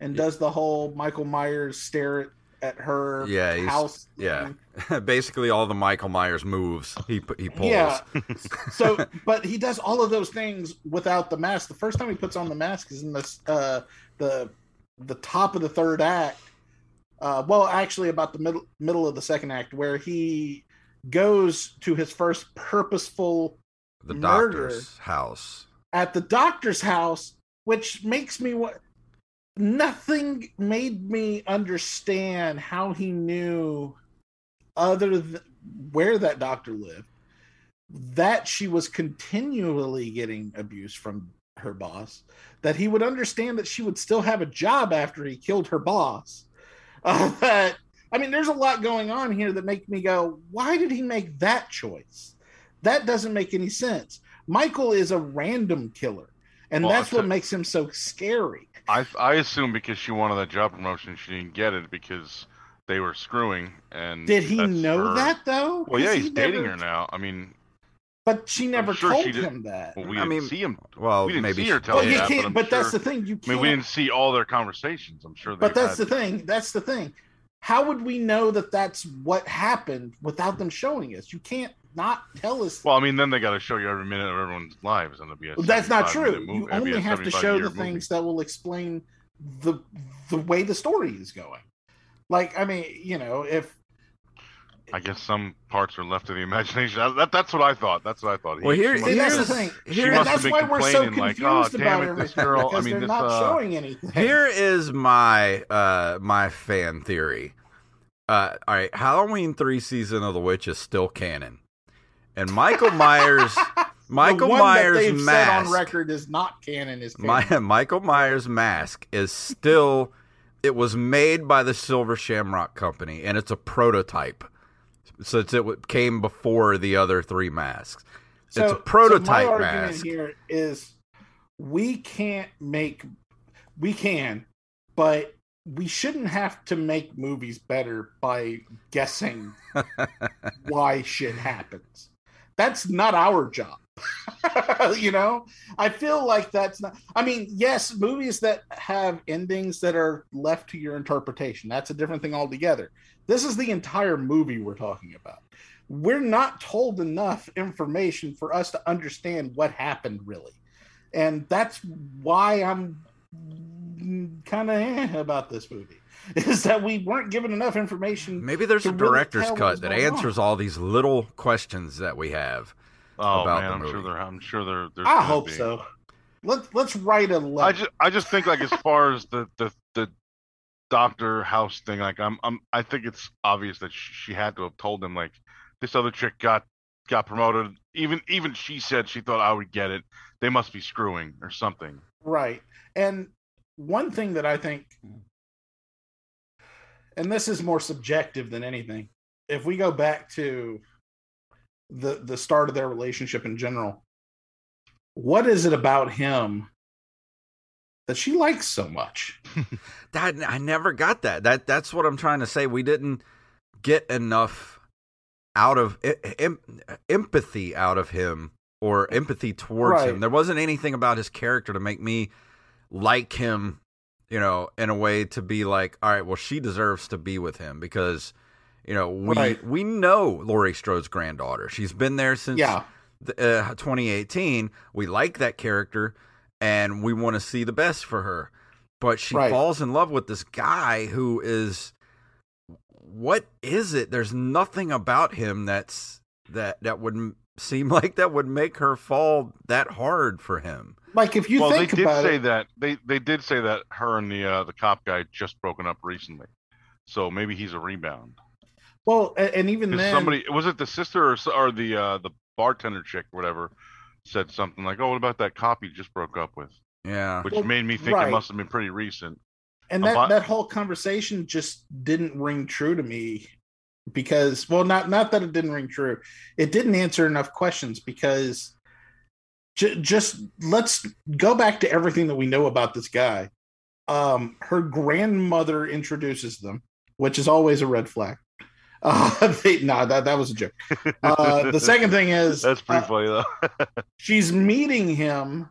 and does the whole Michael Myers stare at, at her
Yeah,
house.
Yeah, basically all the Michael Myers moves he he pulls.
Yeah. so, but he does all of those things without the mask. The first time he puts on the mask is in this uh, the the top of the third act. Uh, well, actually, about the middle middle of the second act, where he goes to his first purposeful
the doctor's house.
at the doctor's house, which makes me what nothing made me understand how he knew other than where that doctor lived that she was continually getting abuse from her boss that he would understand that she would still have a job after he killed her boss. Uh, that i mean there's a lot going on here that make me go why did he make that choice? That doesn't make any sense. Michael is a random killer and
Well,
that's what makes him so scary
I I assume because she wanted that job promotion, she didn't get it because they were screwing. And
did he know
her-
that though
Well, yeah, he's
he
dating
never-
her now. I mean,
but she never
sure
told
she
him that
well, we
I
didn't
mean,
see him.
Well,
we didn't
maybe
see her tell
Well,
you
you
that,
can't,
but, I'm
that's the thing. You can't.
I mean, we didn't see all their conversations. I'm sure.
but that's
had-
the thing. That's the thing. How would we know that that's what happened without them showing us? You can't not tell us.
Well, I mean, then they got to show you every minute of everyone's lives, and it'll be a
that's not true.
minute
You
movie- it'll be
only
a
have to show
year
the
movie.
things that will explain the the way the story is going. Like, I mean, you know, if
I guess some parts are left to the imagination. That, that- that's what I thought. That's what I thought.
Well, here-
must
that's the thing,
she
and that's why we're so confused
like, oh,
about
damn it,
everything
this girl. I mean,
they're
this,
not
uh,
showing anything.
Here is my uh my fan theory. Uh all right, Halloween 3 season of the witch is still canon. And Michael Myers Michael Myers mask
on record is not canon. Is canon.
My, Michael Myers mask is still it was made by the Silver Shamrock Company and it's a prototype. since it came before the other three masks.
So,
it's a prototype
so my argument
mask.
here is we can't make we can, but we shouldn't have to make movies better by guessing why shit happens. That's not our job. you know, I feel like that's not. I mean, yes, movies that have endings that are left to your interpretation, that's a different thing altogether. This is the entire movie we're talking about. We're not told enough information for us to understand what happened really. And that's why I'm kind of eh about this movie is that we weren't given enough information.
Maybe there's a director's
tell what
cut that
going on.
answers all these little questions that we have.
Oh
about
man,
the
I'm sure
movie.
there. I'm sure there. there's
I hope
be.
so. Let's let's write a letter.
I just I just think like as far as the the the Doctor House thing, like I'm I'm I think it's obvious that sh- she had to have told him like this other chick got got promoted. Even even she said she thought I would get it. They must be screwing or something.
Right. And one thing that I think, and this is more subjective than anything, if we go back to the the start of their relationship in general, what is it about him that she likes so much?
That I never got that. That that's what I'm trying to say. We didn't get enough out of em, empathy out of him or empathy towards
Right.
him. There wasn't anything about his character to make me like him, you know, in a way to be like, all right, well, she deserves to be with him because, you know, we
Right.
we know Laurie Strode's granddaughter. She's been there since
Yeah.
the, uh, 2018. We like that character and we want to see the best for her. But she
Right.
falls in love with this guy who is what is it? There's nothing about him that's that that would seem like that would make her fall that hard for him.
Like if you think
well, they
think
did
about
say
it,
that they they did say that her and the uh, the cop guy just broken up recently, so maybe he's a rebound.
well, a- and even then,
somebody was it the sister or or the uh, the bartender chick whatever said something like, "Oh, what about that cop you just broke up with?"
Yeah.
Which
Well,
made me think
right.
it must have been pretty recent.
and
I'm
that
fi-
that whole conversation just didn't ring true to me because well not not that it didn't ring true it didn't answer enough questions because j- just let's go back to everything that we know about this guy um her grandmother introduces them which is always a red flag uh they, no that, that was a joke uh the second thing is
That's pretty
uh,
funny though.
she's meeting him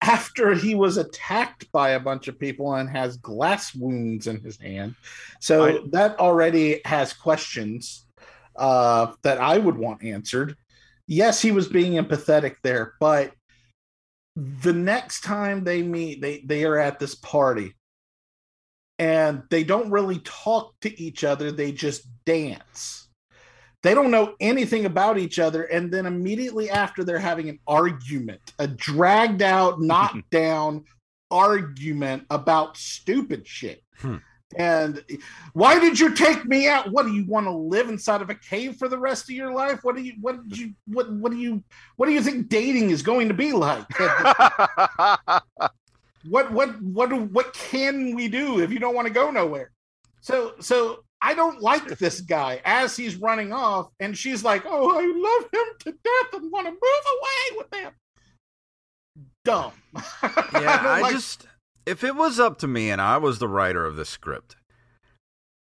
after he was attacked by a bunch of people and has glass wounds in his hand. So
I-
that already has questions uh, that I would want answered. Yes, he was being empathetic there, but the next time they meet, they they are at this party, and they don't really talk to each other. They just dance they don't know anything about each other and then immediately after they're having an argument a dragged out knocked down argument about stupid shit
Hmm.
And why did you take me out? What do you want to live inside of a cave for the rest of your life? What do you what did you what what do you what do you think dating is going to be like? What what what what can we do if you don't want to go nowhere? So so i don't like this guy as he's running off and she's like oh i love him to death and want to move away with him. Dumb.
Yeah,
don't
I,
like-
just if it was up to me and I was the writer of the script,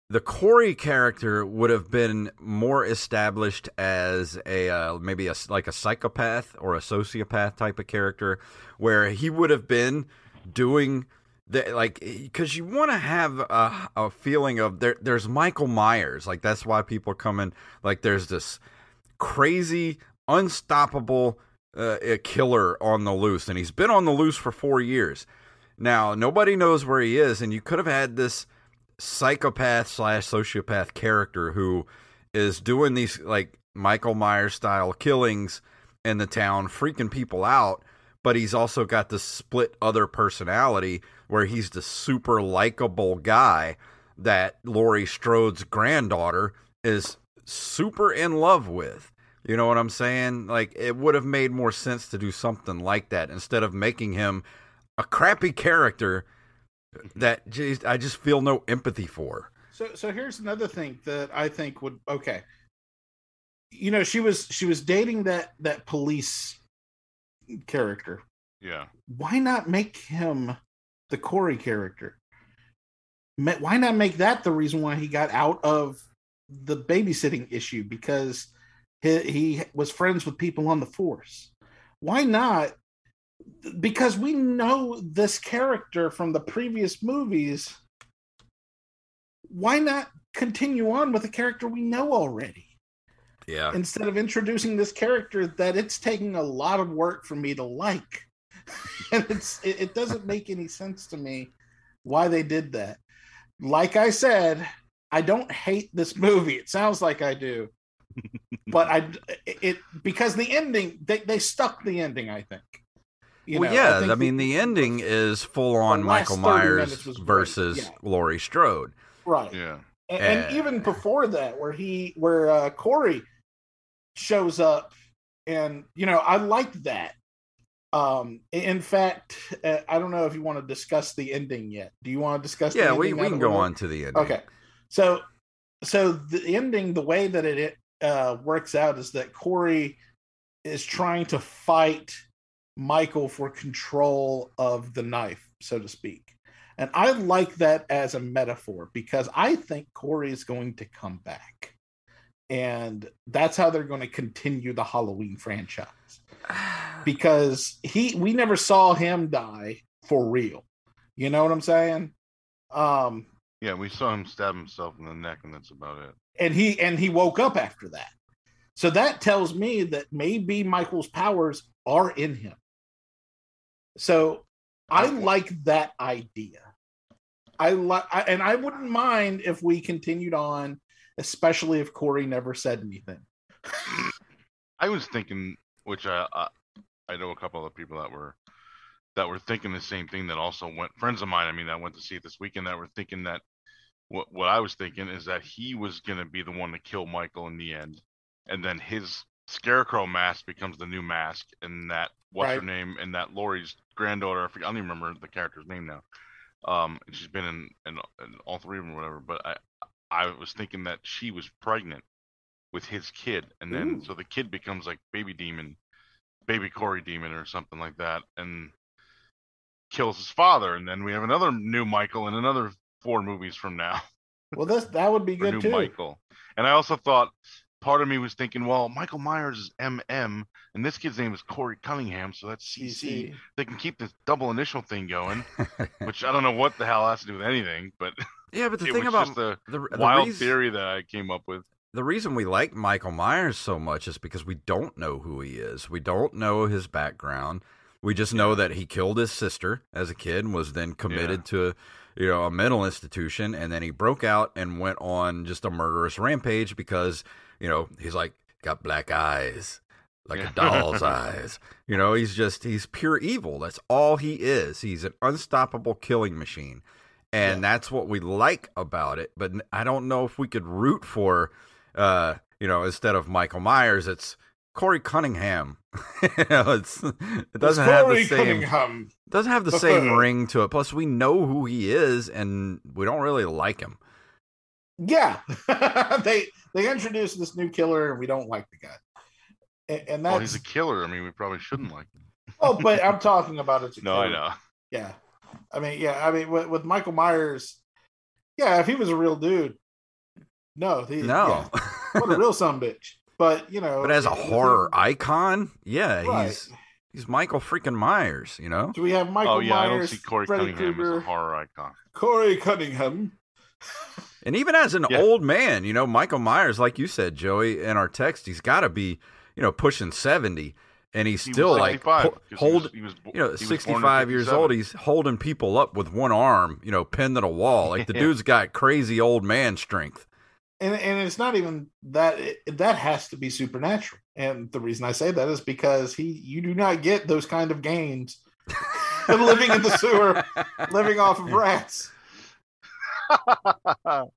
the Corey character would have been more established as a uh, maybe a like a psychopath or a sociopath type of character, where he would have been doing like because you want to have a, a feeling of there. There's Michael Myers, like that's why people come in. Like there's this crazy, unstoppable uh, killer on the loose, and he's been on the loose for four years. Now nobody knows where he is, and you could have had this psychopath slash sociopath character who is doing these like Michael Myers style killings in the town, freaking people out. But he's also got this split other personality where he's the super likable guy that Laurie Strode's granddaughter is super in love with. You know what I'm saying? Like it would have made more sense to do something like that instead of making him a crappy character that geez, I just feel no empathy for.
So, so here's another thing that I think would okay. you know, she was she was dating that that police character.
Yeah.
Why not make him the Corey character? Why not make that the reason why he got out of the babysitting issue? Because he, he was friends with people on the force. Why not? Because we know this character from the previous movies. Why not continue on with a character we know already?
Yeah.
instead of introducing this character that it's taking a lot of work for me to like and it's it, it doesn't make any sense to me why they did that like i said i don't hate this movie it sounds like i do but i it because the ending they, they stuck the ending i think You
well,
know,
yeah.
think
I mean, the ending is full on Michael Myers
minutes was great,
versus
yeah.
Laurie Strode.
right
Yeah.
and, and
Eh.
even before that where he where uh corey shows up and you know i like that um in fact uh, i don't know if you want to discuss the ending yet do you want to discuss the
Yeah, we,
ending
we can go on to the ending.
okay so so the ending the way that it uh works out is that corey is trying to fight michael for control of the knife so to speak. And i like that as a metaphor because i think corey is going to come back. And that's how they're going to continue the halloween franchise. Because he we never saw him die for real. You know what i'm saying? Um
Yeah, we saw him stab himself in the neck, and that's about it.
and he and he woke up after that. So that tells me that maybe michael's powers are in him so i like that idea i like and i wouldn't mind if we continued on especially if corey never said anything
I was thinking, which I, I I know a couple of people that were that were thinking the same thing. That also went friends of mine. I mean, that went to see it this weekend. That were thinking that what what I was thinking is that he was going to be the one to kill Michael in the end, and then his scarecrow mask becomes the new mask, and that what's her name, and that Laurie's granddaughter. I, forget, I don't even remember the character's name now. Um, and she's been in, in in all three of them, or whatever. But I I was thinking that she was pregnant with his kid, and then
Ooh.
so the kid becomes like baby demon, baby Corey demon, or something like that, and kills his father, and then we have another new Michael in another four movies from now.
well this that would be good
new
too
Michael. And I also thought part of me was thinking, well, Michael Myers is MM, and this kid's name is Corey Cunningham, so that's CC.
CC.
They can keep this double initial thing going, which I don't know what the hell has to do with anything, but
Yeah, but the
it
thing
was
about
just a
the, the
wild
reason-
theory that I came up with.
the reason we like Michael Myers so much is because we don't know who he is. We don't know his background. We just know that he killed his sister as a kid and was then committed to you know a mental institution and then he broke out and went on just a murderous rampage because you know he's like got black eyes like
Yeah.
a doll's eyes. You know, he's just he's pure evil. That's all he is. He's an unstoppable killing machine. And that's what we like about it. But I don't know if we could root for uh, you know, instead of Michael Myers, it's Corey Cunningham. you know, it's it doesn't have the same
Cunningham.
doesn't have the same ring to it. Plus we know who he is and we don't really like him.
Yeah, they they introduced this new killer, and we don't like the guy. And, and
Well, he's a killer. I mean, we probably shouldn't like him.
oh, but I'm talking about it
No, I know.
Yeah, I mean, yeah, I mean, with, with Michael Myers, yeah, if he was a real dude, no, he,
No.
yeah, what a real son bitch. But you know,
but as a
with him-
horror icon, yeah,
Right.
he's he's Michael freaking Myers, you know?
Do we have Michael
oh yeah, I don't see Corey
Freddy
Cunningham as a horror icon.
Corey Cunningham?
And even as an
Yeah.
old man, you know, Michael Myers, like you said, Joey, in our text, he's got to be, you know, pushing 70. And he's
He was
still like
65,
ho-
he
hold,
was- he was
you know,
he was born in
65 years old. He's holding people up with one arm, you know, pinned to the wall. Like the
Yeah.
dude's got crazy old man strength.
and and it's not even that it, that has to be supernatural and the reason i say that is because he you do not get those kind of gains living in the sewer living off of rats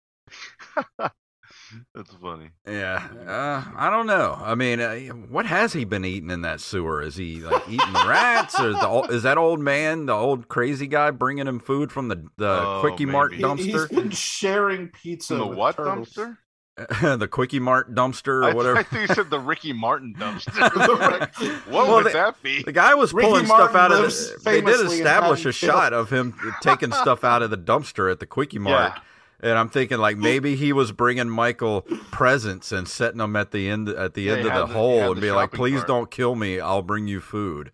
That's funny.
Yeah, uh, I don't know. I mean, uh, what has he been eating in that sewer? Is he like eating rats, or is, the, is that old man, the old crazy guy, bringing him food from the the
Oh,
quickie mart
maybe.
He-
dumpster?
he's been sharing pizza
In the
with
what
turtles.
dumpster?
the Quickie Mart dumpster or
I,
whatever.
I think you said the Ricky Martin dumpster. Like, what
Well,
would
they-
that be?
The guy was
Ricky
pulling
Martin
stuff out of the. They did
famously
establish a shot of him taking stuff out of the dumpster at the Quickie Mart.
Yeah.
And I'm thinking like maybe he was bringing Michael presents and setting them at the end at the
Yeah,
end of the
the-
hole and
the
be like, "Please
cart."
don't kill me. I'll bring you food."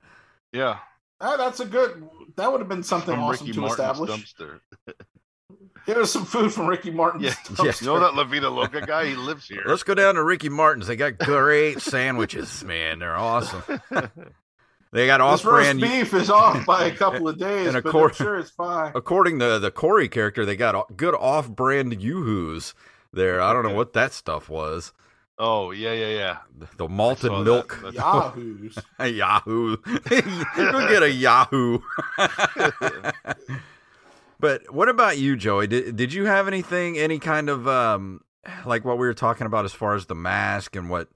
Yeah.
Ah, that's a good. That would have been something
From
awesome
Ricky
to
Martin's
establish.
dumpster.
Here's some food from Ricky Martin's.
Yeah.
dumpster.
You know that La Vida Loca guy? He lives here.
Let's go down to Ricky Martin's. They got great sandwiches, man. They're awesome. They got
This roast
off-brand.
beef is off by a couple of days,
And a
but I'm sure it's fine.
According to the Corey character, they got good off-brand yoo-hoos there. I don't know what that stuff was.
Oh yeah, yeah, yeah.
The malted
saw that.
milk.
That's-
Yahoos.
A Yahoo. Go get a Yahoo. But what about you, Joey? Did did you have anything, any kind of um, like what we were talking about as far as the mask and what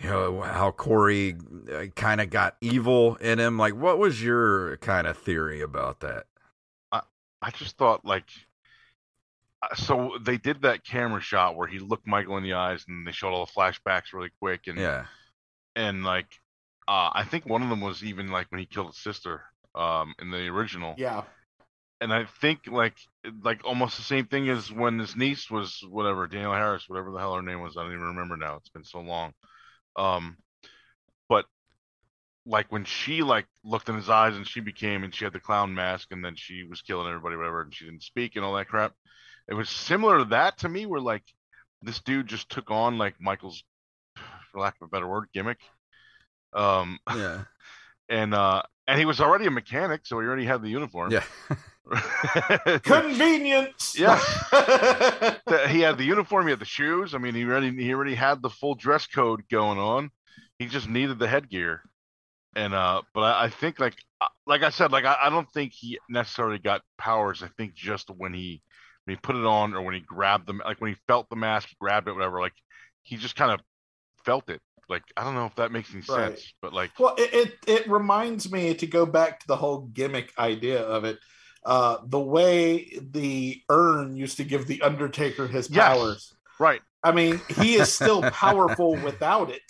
you know how Corey uh, kind of got evil in him? Like, what was your kind of theory about that?
I I just thought like uh, so they did that camera shot where he looked Michael in the eyes and they showed all the flashbacks really quick and
Yeah,
and like uh I think one of them was even like when he killed his sister um in the original.
Yeah.
And I think like like almost the same thing as when his niece was whatever, Danielle Harris, whatever the hell her name was, I don't even remember now. It's been so long. Um but like when she like looked in his eyes and she became and she had the clown mask and then she was killing everybody whatever and she didn't speak and all that crap it was similar to that to me where like this dude just took on like michael's for lack of a better word gimmick um
yeah,
and uh and he was already a mechanic so he already had the uniform
yeah.
Convenience.
Yeah. He had the uniform he had the shoes i mean he already he already had the full dress code going on he just needed the headgear and uh but i, I think like uh, like i said like I, I don't think he necessarily got powers i think just when he when he put it on or when he grabbed them like when he felt the mask he grabbed it whatever like he just kind of felt it like i don't know if that makes any
Right.
sense but like
Well, it, it it reminds me to go back to the whole gimmick idea of it. Uh, the way the urn used to give the Undertaker his
Yes.
powers.
right
I mean, he is still powerful without it.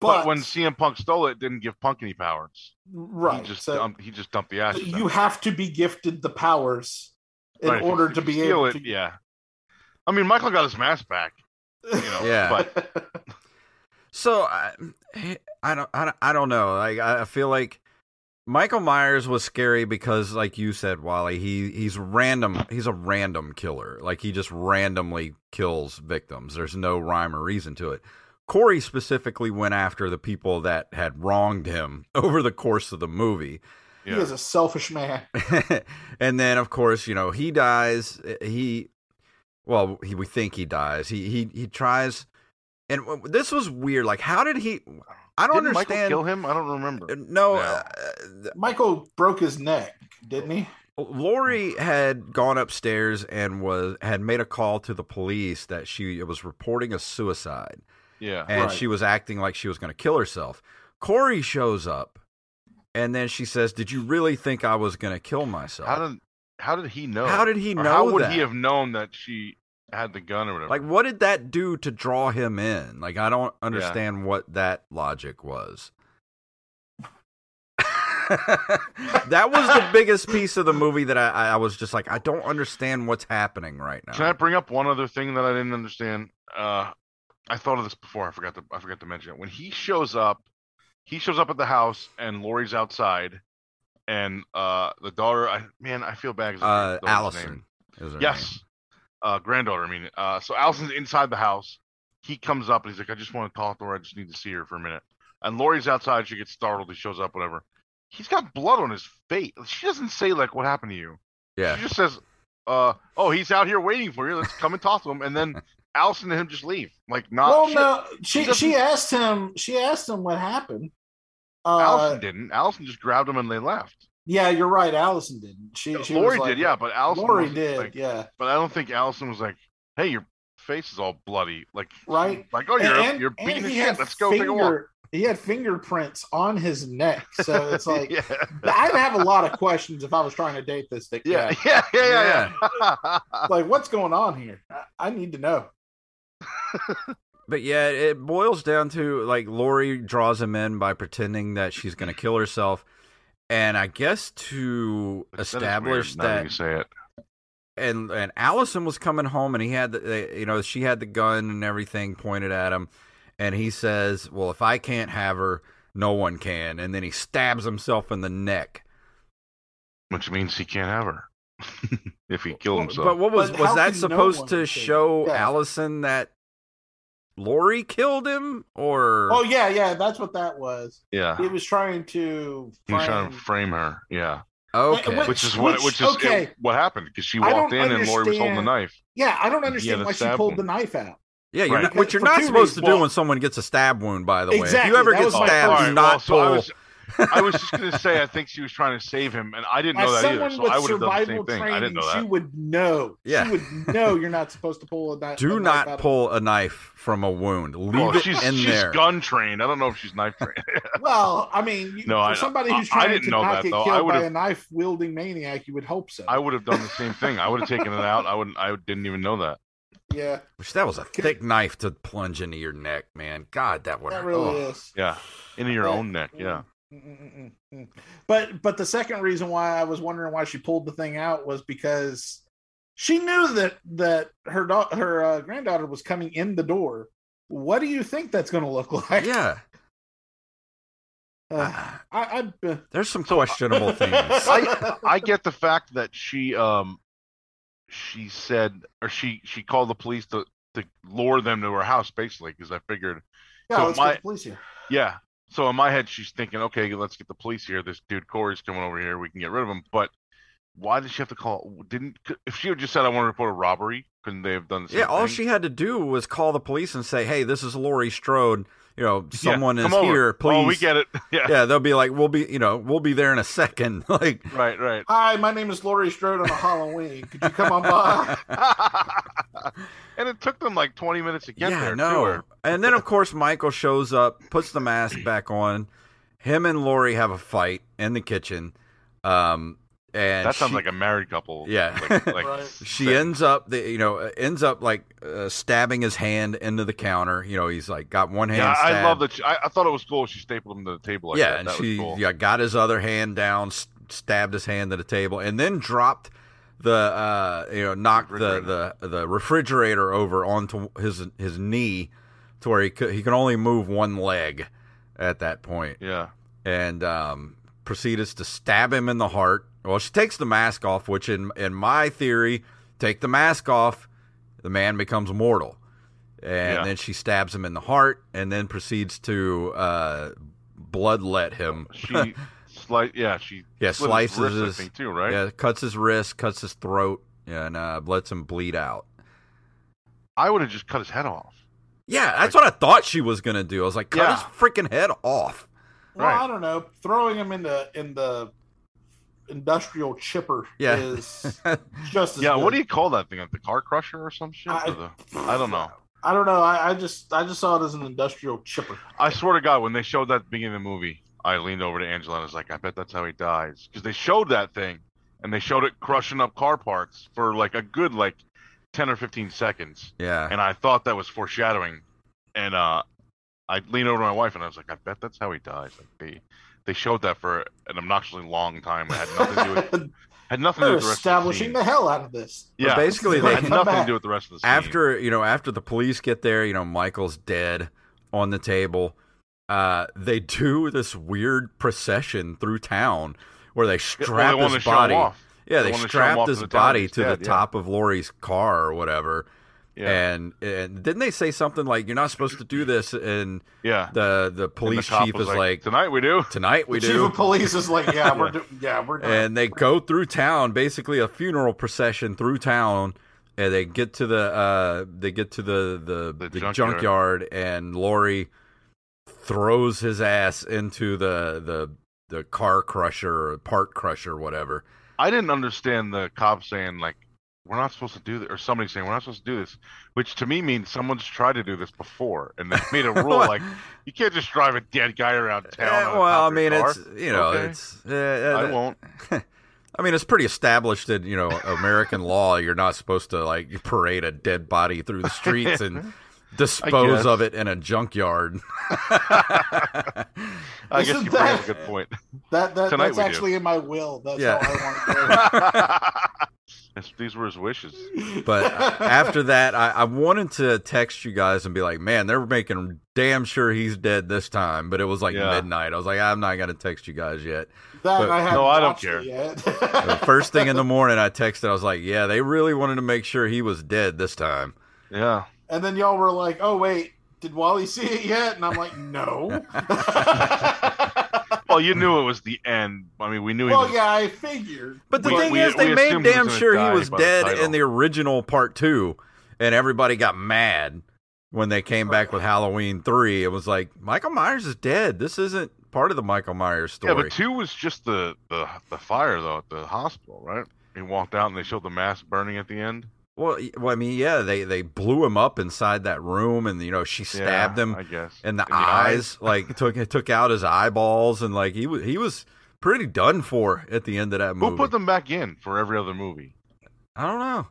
but,
But,
when CM Punk stole it, it didn't give Punk any powers.
right,
He just
so
dumped, he just dumped the ashes.
you
out.
have to be gifted the powers in
Right, if you-
order
if
to
you
be
steal
able
it.
to.
Yeah, I mean, Michael got his mask back. You know,
Yeah.
but
So I, I don't, I don't, I don't know. Like I I feel like Michael Myers was scary because, like you said, Wally, he he's random. He's a random killer. Like he just randomly kills victims. There's no rhyme or reason to it. Corey specifically went after the people that had wronged him over the course of the movie.
He
yeah.
is a selfish man.
and then of course you know he dies eh, he well he, we think he dies he he he tries and this was weird like how did he i don't
Didn't Michael
understand
kill him? I don't remember.
no
No.
uh,
Michael broke his neck, didn't he?
Laurie had gone upstairs and was had made a call to the police that she was reporting a suicide
Yeah,
and
Right.
she was acting like she was going to kill herself. Corey shows up and then she says, "Did you really think I was going to kill myself?"
how did how did he know?
How did he
Or
know
How would
that?
he have known that she had the gun or whatever?
Like, what did that do to draw him in? Like, I don't understand what that logic was. that was the biggest piece of the movie that I, I was just like, I don't understand what's happening right now.
Can I bring up one other thing that I didn't understand? Uh, I thought of this before. I forgot to I forgot to mention it. When he shows up, he shows up at the house and Laurie's outside, and uh, the daughter. I man, I feel bad.
uh,
the daughter's name. Uh, granddaughter. I mean, uh, so Allison's inside the house. He comes up and he's like, "I just want to talk to her. I just need to see her for a minute." And Laurie's outside. She gets startled. He shows up. Whatever. He's got blood on his face. She doesn't say like, "What happened to you?"
Yeah.
She just says, uh, "Oh, he's out here waiting for you. Let's come and talk to him." And then Allison and him just leave. Like, not.
well,
she-
no, she
doesn't-
she asked him. She asked him what happened. Uh,
Allison didn't. Allison just grabbed him and they left.
Yeah, you're right. Allison didn't. She, she Laurie like-
did, yeah, but Allison. Laurie
did,
like-
yeah.
But I don't think Allison was like, "Hey, your face is all bloody." Like,
Right.
Like, oh, you're
And-
you're beating the
he
shit.
had
Let's go take a walk.
He had fingerprints on his neck, so it's like
yeah.
I'd have a lot of questions if I was trying to date this thing.
Yeah, yeah, yeah, yeah, yeah.
like what's going on here? I, I need to know.
But yeah, it boils down to like Laurie draws him in by pretending that she's going to kill herself, and I guess to
That is
establish
weird,
that
you say it.
and and Allison was coming home and he had the you know she had the gun and everything pointed at him and he says, "Well, if I can't have her, no one can." And then he stabs himself in the neck.
Which means he can't have her if he killed himself.
But what was
But
was that
can no
supposed to show
Yeah.
Allison that Laurie killed him or
Oh yeah, yeah, that's what that was.
yeah,
He was trying to.
he was trying to frame her. Yeah,
okay.
Which-
which is what
which-
which is
okay.
it- what happened because she walked
don't
in and Laurie was holding the knife.
Yeah, I don't understand why she pulled
wound.
the knife out.
Yeah, you're
Right.
not, what you're
For
not
two
supposed to do
Well-
when someone gets a stab wound, by the way. if
Exactly,
you ever
that
get stabbed,
point.
do not
well, so
pull.
was I was just gonna say I think she was trying to save him, and I didn't know
As
that either. So
with
I would have done the same thing. I didn't know that.
she would know.
Yeah.
She would know you're not supposed to pull a knife. a
Do
knife out
not
of-
pull a knife from a wound. Oh, Leave
Well,
it
she's
in
she's
there.
gun trained. I don't know if she's knife trained.
Well, I mean, you,
No,
for
I-
somebody who's
I- I
trying
didn't
to
know
not
that,
get
though.
Killed by a knife wielding maniac, you would hope so.
I would have done the same thing. I would have taken it out. I wouldn't. I didn't even know that.
yeah,
Which that was a thick knife to plunge into your neck, man. God, that would
that really
Oh.
is.
Yeah, into your
Yeah.
own neck. Yeah.
Mm-mm-mm-mm. But but the second reason why I was wondering why she pulled the thing out was because she knew that that her da- her uh, granddaughter was coming in the door. What do you think that's going to look like?
Yeah,
Uh, I, I uh,
there's some questionable things.
I I get the fact that she um she said or she she called the police to to lure them to her house basically because I figured
yeah,
So
let's
my-
get the police here.
yeah. So in my head she's thinking okay let's get the police here. This dude Corey's coming over here. We can get rid of him. But why did she have to call? Didn't if she had just said I want to report a robbery? Couldn't they have done the same
yeah, all
thing?
she had to do was call the police and say, "Hey, this is Laurie Strode. You know,
Yeah,
someone is
over.
here. Please."
Oh, we get it. Yeah.
Yeah, they'll be like, "We'll be, you know, we'll be there in a second. like,
Right. Right.
Hi, my name is Laurie Strode on a Halloween. Could you come on by?
and it took them like 20 minutes to get
yeah,
there.
no.
To.
And then of course Michael shows up, puts the mask back on. Him and Laurie have a fight in the kitchen. Um, and
That sounds
she-
like a married couple.
Yeah.
Like, like
Right.
she ends up, the, you know, ends up like uh, stabbing his hand into the counter. You know, he's like got one hand.
Yeah, I love that. She, I, I thought it was cool. She stapled him to the table. Like
yeah,
that.
and
that
she
was cool.
yeah, got his other hand down, s- stabbed his hand to the table, and then dropped the uh, you know knocked the, the the refrigerator over onto his his knee to where he could he could only move one leg at that point,
Yeah.
and um, proceeded to stab him in the heart. Well, she takes the mask off, which in in my theory, take the mask off, the man becomes mortal. And
Yeah.
then she stabs him in the heart, and then proceeds to uh, bloodlet him.
She slice. Yeah, she.
Yeah,
slit
slices
wrist,
his,
think, too. Right.
Yeah, cuts his wrist, cuts his throat, and uh, lets him bleed out.
I would have just cut his head off.
Yeah, that's what I thought she was gonna do. I was like, cut
Yeah.
his freaking head off.
Well,
Right.
I don't know. Throwing him in the in the industrial chipper
Yeah.
is just as
Yeah.
good.
What do you call that thing? Like the car crusher or some shit?
I-
Or the- I don't know.
I don't know. I, I just I just saw it as an industrial chipper.
I swear to God, when they showed that at the beginning of the movie, I leaned over to Angela and was like, "I bet that's how he dies," because they showed that thing, and they showed it crushing up car parts for like a good like ten or fifteen seconds,
Yeah.
and I thought that was foreshadowing, and uh, I leaned over to my wife and I was like, "I bet that's how he dies." Like they they showed that for an obnoxiously long time. It had nothing to do with had nothing to do
They're
with the rest
establishing
of
the,
the,
hell out of this.
Yeah,
basically they-
had nothing to do with the rest of the scene.
after you know after the police get there you know michael's dead on the table uh they do this weird procession through town where they
Yeah,
strap
well, they
his body yeah
They
they,
wanna show him
strapped
to
his
the
body to
dead,
the
yeah.
top of Laurie's car or whatever
yeah,
and and didn't they say something like you're not supposed to do this and
yeah.
the the police
cop
chief is like,
"Tonight we do."
tonight we
the chief
do
of police is like, yeah, we're do- yeah, we're done.
and they go through town basically a funeral procession through town and they get to the uh they get to the the,
The
the
junkyard.
junkyard. and Laurie throws his ass into the the the car crusher or part crusher whatever
I didn't understand the cop saying like we're not supposed to do this, or somebody saying we're not supposed to do this, which to me means someone's tried to do this before and they made a rule like you can't just drive a dead guy around town.
Eh, well i
top of your
mean
car.
it's you know
Okay.
it's uh,
I won't.
I mean, it's pretty established in you know American law. You're not supposed to like parade a dead body through the streets and dispose of it in a junkyard.
I guess
Isn't
you bring up a good point.
That, that that's
we do.
actually in my will. That's
Yeah.
how I want to
That's- These were his wishes.
But after that, I, I wanted to text you guys and be like, man, they're making damn sure he's dead this time. But it was like
Yeah.
midnight. I was like, I'm not going to text you guys yet.
That
But-
I
No, I don't care.
yet.
First thing in the morning, I texted, I was like, yeah, they really wanted to make sure he was dead this time.
Yeah.
and then y'all were like, "Oh wait, did Wally see it yet?" And I'm like, "No."
Well, you knew it was the end. I mean, we knew he
well,
was.
yeah, I figured.
But the
We-
thing
we-
is, they made
assumed he
damn sure he was
by the
dead in the original part two, and everybody got mad when they came back with Halloween three. It was like Michael Myers is dead. This isn't part of the Michael Myers story.
Yeah, but two was just the, the the fire though at the hospital, right? He walked out and they showed the mask burning at the end.
Well, well, I mean, yeah, they they blew him up inside that room, and you know she stabbed
Yeah,
him
I guess.
in the
In the
eyes, like took took out his eyeballs, and like he was he was pretty done for at the end of that movie.
Who put them back in for every other movie?
I don't know.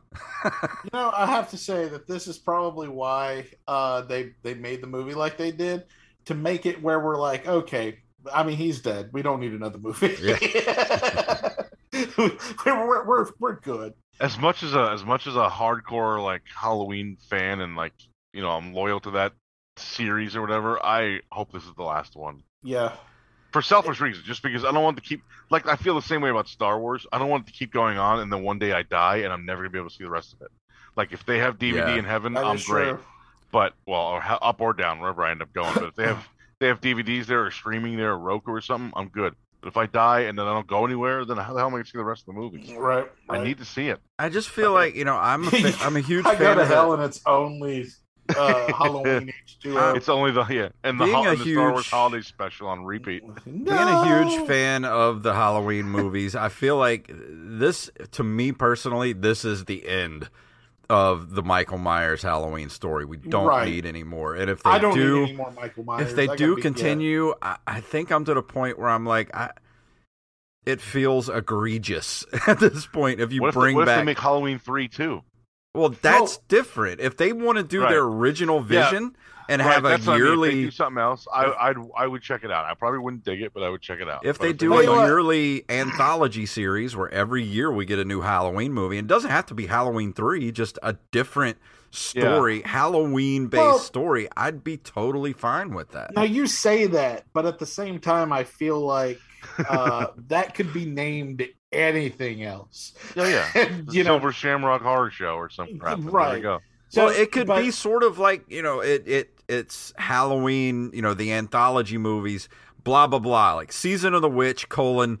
You know, I have to say that this is probably why uh, they they made the movie like they did to make it where we're like, okay, I mean, he's dead. We don't need another movie. we're, we're, we're we're good.
As much as a as much as a hardcore like Halloween fan and like you know I'm loyal to that series or whatever. I hope this is the last one.
Yeah.
For selfish reasons, just because I don't want to keep like I feel the same way about Star Wars. I don't want it to keep going on, and then one day I die, and I'm never gonna be able to see the rest of it. Like if they have DVD
Yeah.
in heaven, I'm great.
true.
But well, or ha- up or down, wherever I end up going. But if they have they have DVDs there or streaming there or Roku or something, I'm good. But if I die and then I don't go anywhere, then how the hell am I gonna see the rest of the movie?
Right.
I need to see it.
I just feel like you know I'm a fa- I'm a huge
I
fan
go to
of the-
hell and it's only uh, Halloween H2O.
It's only the yeah, and the,
Being
ho-
a
and the Star Wars holiday special on repeat.
Being a huge fan of the Halloween movies, I feel like this, to me personally, this is the end of the Michael Myers Halloween story. We don't
Right.
need anymore. And if they
I don't
do,
need any more Michael Myers.
if they
I
do continue, I, I think I'm to the point where I'm like, I, it feels egregious at this point. If you
what if,
bring
they, what
back,
if they make Halloween three too?
well, that's
Well-
different. If they want to do
Right.
their original
Yeah.
Vision and
Right,
have a
that's what I mean. If they
yearly
do something else, I, I'd I would check it out. I probably wouldn't dig it, but I would check it out.
If
But
they do a
what-
yearly anthology series where every year we get a new Halloween movie, and it doesn't have to be Halloween 3, just a different story, Halloween based
Well-
story, I'd be totally fine with that.
Now you say that, but at the same time, I feel like uh, that could be named anything else.
yeah, yeah,
And,
The
you know,
Silver Shamrock Horror Show or something. crap. There
Right.
you go.
so-
well, it could
but-
be sort of like, you know, it, it it's Halloween, you know, the anthology movies, blah blah blah, like Season of the Witch colon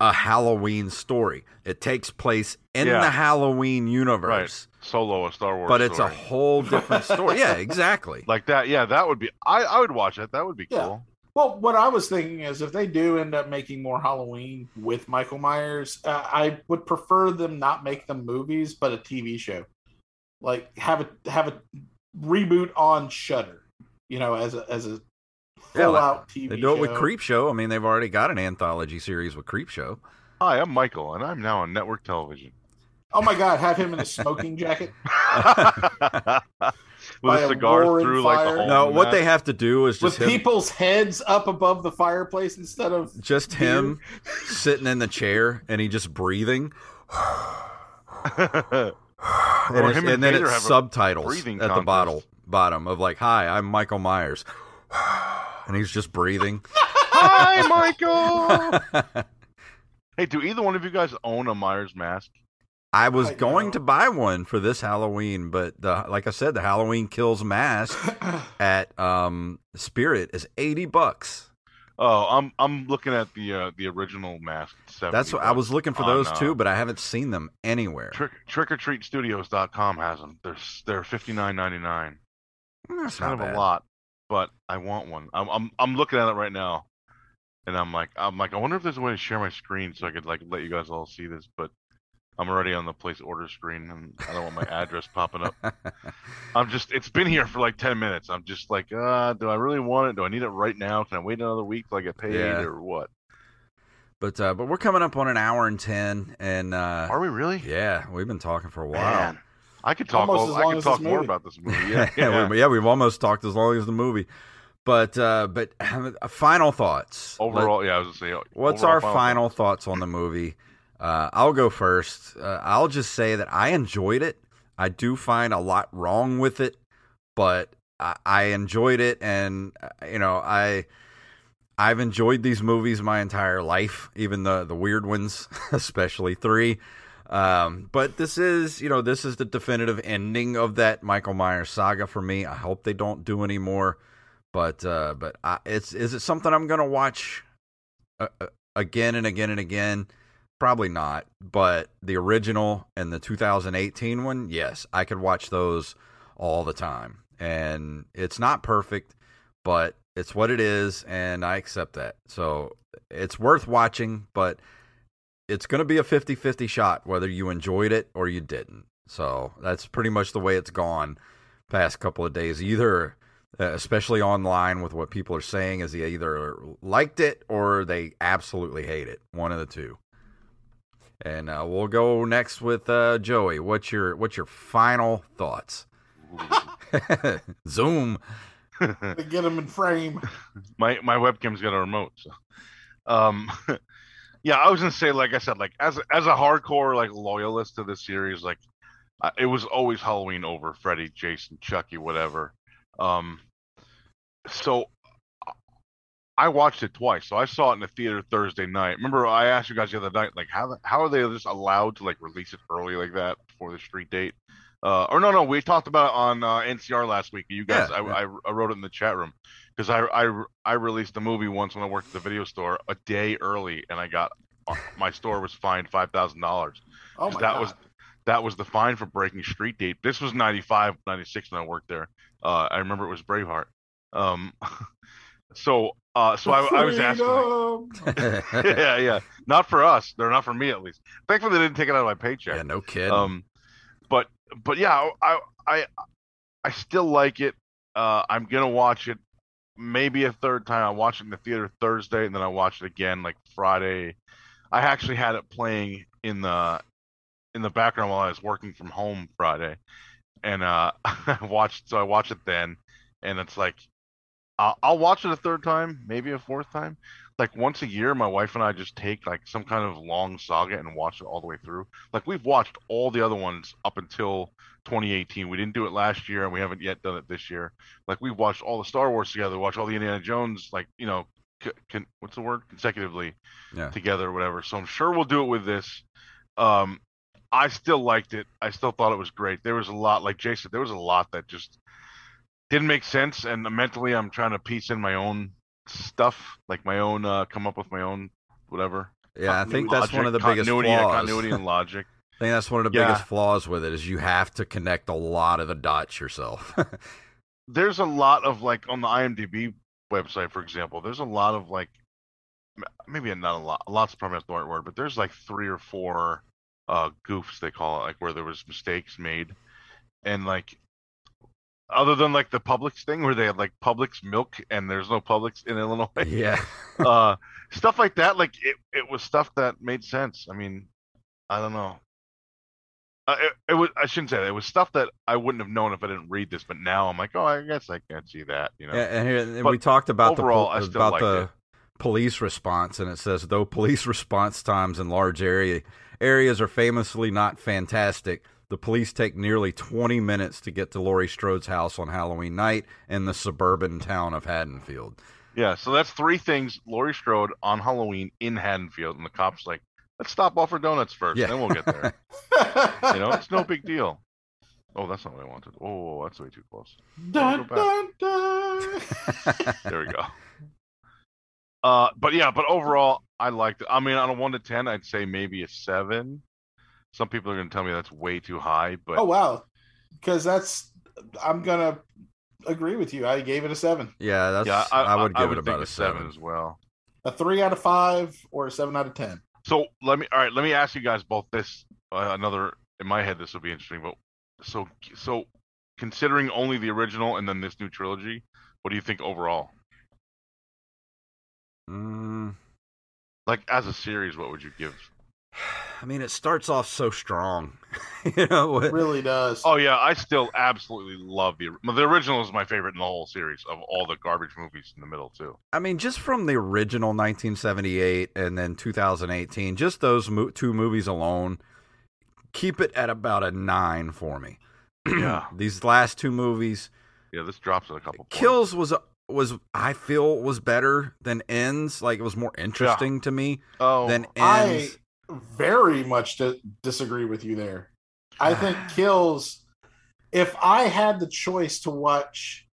a Halloween story. It takes place in
Yeah.
the Halloween universe.
Right. Solo, a Star Wars.
But it's a whole different story. yeah, exactly.
like that. Yeah, that would be. I I would watch it. That would be
Yeah.
cool.
Well, what I was thinking is if they do end up making more Halloween with Michael Myers, uh, I would prefer them not make them movies, but a TV show. Like have a have a reboot on Shudder, you know, as a as a full
like-
out TV.
They do it with. Creep Show. I mean, they've already got an anthology series with Creepshow.
Hi, I'm Michael, and I'm now on network television.
Oh my God, have him in a smoking jacket.
With a
a
cigar
roaring
through like
fire.
the whole
No, what
map.
they have to do is
with
him,
people's heads up above the fireplace instead of
just him sitting in the chair and he just breathing. and,
Or him
and
and
then
Vader
it's subtitles
breathing
at the
contest.
Bottom bottom of like, "Hi, I'm Michael Myers," and he's just breathing.
Hi, Michael. hey, do either one of you guys own a Myers mask?
I was
I
going
know.
to buy one for this Halloween, but the like I said, the Halloween Kills mask at um Spirit is eighty bucks.
Oh, I'm I'm looking at the uh, the original mask.
That's what I was looking for
on,
those
uh,
too, but I haven't seen them anywhere.
Trick trickortreatstudios.com has them. They're they're fifty nine ninety nine.
That's
kind of
bad.
a lot, but I want one. I'm I'm I'm looking at it right now, and I'm like I'm like I wonder if there's a way to share my screen so I could like let you guys all see this, but I'm already on the place order screen and I don't want my address popping up. I'm just it's been here for like ten minutes. I'm just like, uh, do I really want it? Do I need it right now? Can I wait another week till I get paid
Yeah.
or what?
But uh, but we're coming up on an hour and ten, and uh,
Are we really?
yeah, we've been talking for a while.
Man, I could talk.
Almost
all-
as
I
long
could
as this
talk more
movie.
about this movie. Yeah,
yeah,
yeah.
we, yeah, we've almost talked as long as the movie. But uh, but final thoughts. Let-
Overall, yeah, I was gonna say.
What's our final thoughts on the movie? Uh, I'll go first. Uh, I'll just say that I enjoyed it. I do find a lot wrong with it, but I, I enjoyed it, and uh, you know, I I've enjoyed these movies my entire life, even the the weird ones, especially three. Um, but this is, you know, this is the definitive ending of that Michael Myers saga for me. I hope they don't do any more. But uh, but I, it's is it something I'm gonna watch uh, uh, again and again and again? Probably not. But the original and the 2018 one, yes, I could watch those all the time. And it's not perfect, but it's what it is, and I accept that. So it's worth watching, but it's going to be a 50 50 shot whether you enjoyed it or you didn't. So that's pretty much the way it's gone past couple of days. Either, uh, especially online with what people are saying, is they either liked it or they absolutely hate it. One of the two. And uh, we'll go next with uh, Joey. What's your what's your final thoughts? Zoom.
get him in frame.
my my webcam's got a remote. So, um, yeah, I was gonna say, like I said, like as as a hardcore like loyalist to this series, like uh, it was always Halloween over Freddy, Jason, Chucky, whatever. Um, so I watched it twice. So I saw it in the theater Thursday night. Remember, I asked you guys the other night, like how the- how are they just allowed to like release it early like that before the street date? Uh, or no, no, we talked about it on uh, NCR last week. You guys,
Yeah,
I,
yeah.
I, I wrote it in the chat room because I, I I released the movie once when I worked at the video store a day early, and I got uh, my store was fined five thousand dollars.
Oh my
that
god.
was that was the fine for breaking street date. This was 95, 96 when I worked there. Uh, I remember it was Braveheart. Um, so uh, so I, I was asking. like, yeah, yeah. Not for us. They're not for me at least. Thankfully, they didn't take it out of my paycheck.
yeah, no kid.
Um, but but yeah, I I I still like it. Uh, I'm gonna watch it maybe a third time. I watched it in the theater Thursday, and then I watched it again like Friday. I actually had it playing in the in the background while I was working from home Friday, and uh, I watched. So I watched it then, and it's like I'll, I'll watch it a third time, maybe a fourth time. Like once a year, my wife and I just take like some kind of long saga and watch it all the way through. Like we've watched all the other ones up until 2018. We didn't do it last year, and we haven't yet done it this year. Like we've watched all the Star Wars together, watch all the Indiana Jones, like you know, c- can, what's the word? Consecutively
yeah.
together or whatever. So I'm sure we'll do it with this. Um, I still liked it. I still thought it was great. There was a lot, like Jason, there was a lot that just didn't make sense. And mentally, I'm trying to piece in my own stuff, like my own, uh, come up with my own whatever.
Yeah, I think that's
Logic,
one of the biggest
continuity,
flaws.
continuity and logic.
I think that's one of the
Yeah.
biggest flaws with it is you have to connect a lot of the dots yourself.
there's a lot of like on the IMDb website, for example, there's a lot of like maybe not a lot. Lot's probably not the right word, but there's like three or four uh goofs they call it, like where there was mistakes made, and like other than like the Publix thing where they had like Publix milk and there's no Publix in Illinois,
yeah.
uh, stuff like that. Like it, it was stuff that made sense. I mean, I don't know. Uh, it, it was. I shouldn't say that. It was stuff that I wouldn't have known if I didn't read this. But now I'm like, oh, I guess I can see that. You know.
Yeah, and, here, and we talked about
overall,
the about the
it.
police response, and it says though police response times in large area areas are famously not fantastic. The police take nearly 20 minutes to get to Laurie Strode's house on Halloween night in the suburban town of Haddonfield.
Yeah. So that's three things. Laurie Strode on Halloween in Haddonfield, and the cops like, let's stop off for donuts first,
Yeah.
then we'll get there. you know, it's no big deal. Oh, that's not what I wanted. Oh, that's way too close.
Dun,
Go
dun, dun.
There we go. Uh, but yeah, but overall, I liked it. I mean, on a one to ten, I'd say maybe a seven. Some people are going to tell me that's way too high, but
Oh wow, because that's I'm gonna agree with you. I gave it a seven,
Yeah, that's
yeah,
I, would give it
think
about a
seven
seven.
as well.
a three out of five, or a seven out of ten.
So let me, all right, let me ask you guys both this. Uh, another in my head, this will be interesting. But so, so considering only the original and then this new trilogy, what do you think overall?
Mm,
Like as a series, what would you give?
I mean, it starts off so strong. you know,
It really does.
Oh yeah, I still absolutely love the the original is my favorite in the whole series of all the garbage movies in the middle too.
I mean, just from the original 1978 and then 2018, just those mo- two movies alone, keep it at about a nine for me.
Yeah.
These last two movies,
Yeah, this drops at a couple. Points.
Kills was was I feel was better than Ends. Like it was more interesting to me
Oh,
than
I
Ends.
Very much di- disagree with you there. I think Kills. If I had the choice to watch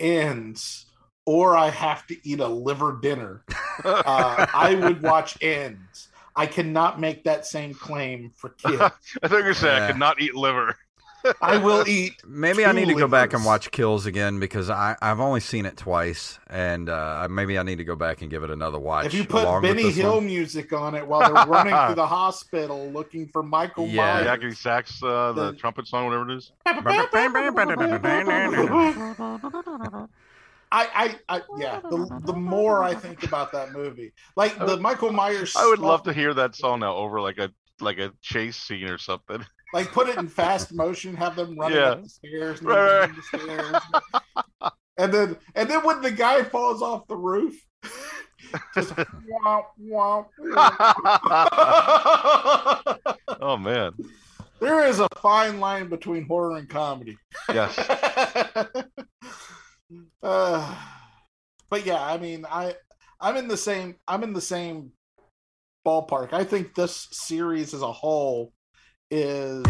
Ends or I have to eat a liver dinner, uh, I would watch Ends. I cannot make that same claim for Kills.
I think you were gonna say I could not eat liver.
I will eat.
Maybe I need to go back and watch Kills again because I I've only seen it twice, and uh, maybe I need to go back and give it another watch.
If you put Benny Hill
one.
music on it while they're running through the hospital looking for Michael
Yeah.
The
Myers,
Yakety Sax, uh, the
The-
trumpet song, whatever it is.
I, I, I, yeah. The, the more I think about that movie, like the Michael Myers,
I would love to hear that song now over like a like a chase scene or something.
like put it in fast motion, have them running
Yeah.
up the stairs, and,
Right,
down the stairs. and then, and then when the guy falls off the roof, just wah, wah.
oh man,
there is a fine line between horror and comedy.
yes.
uh, but yeah, I mean, I I'm in the same I'm in the same ballpark. I think this series as a whole is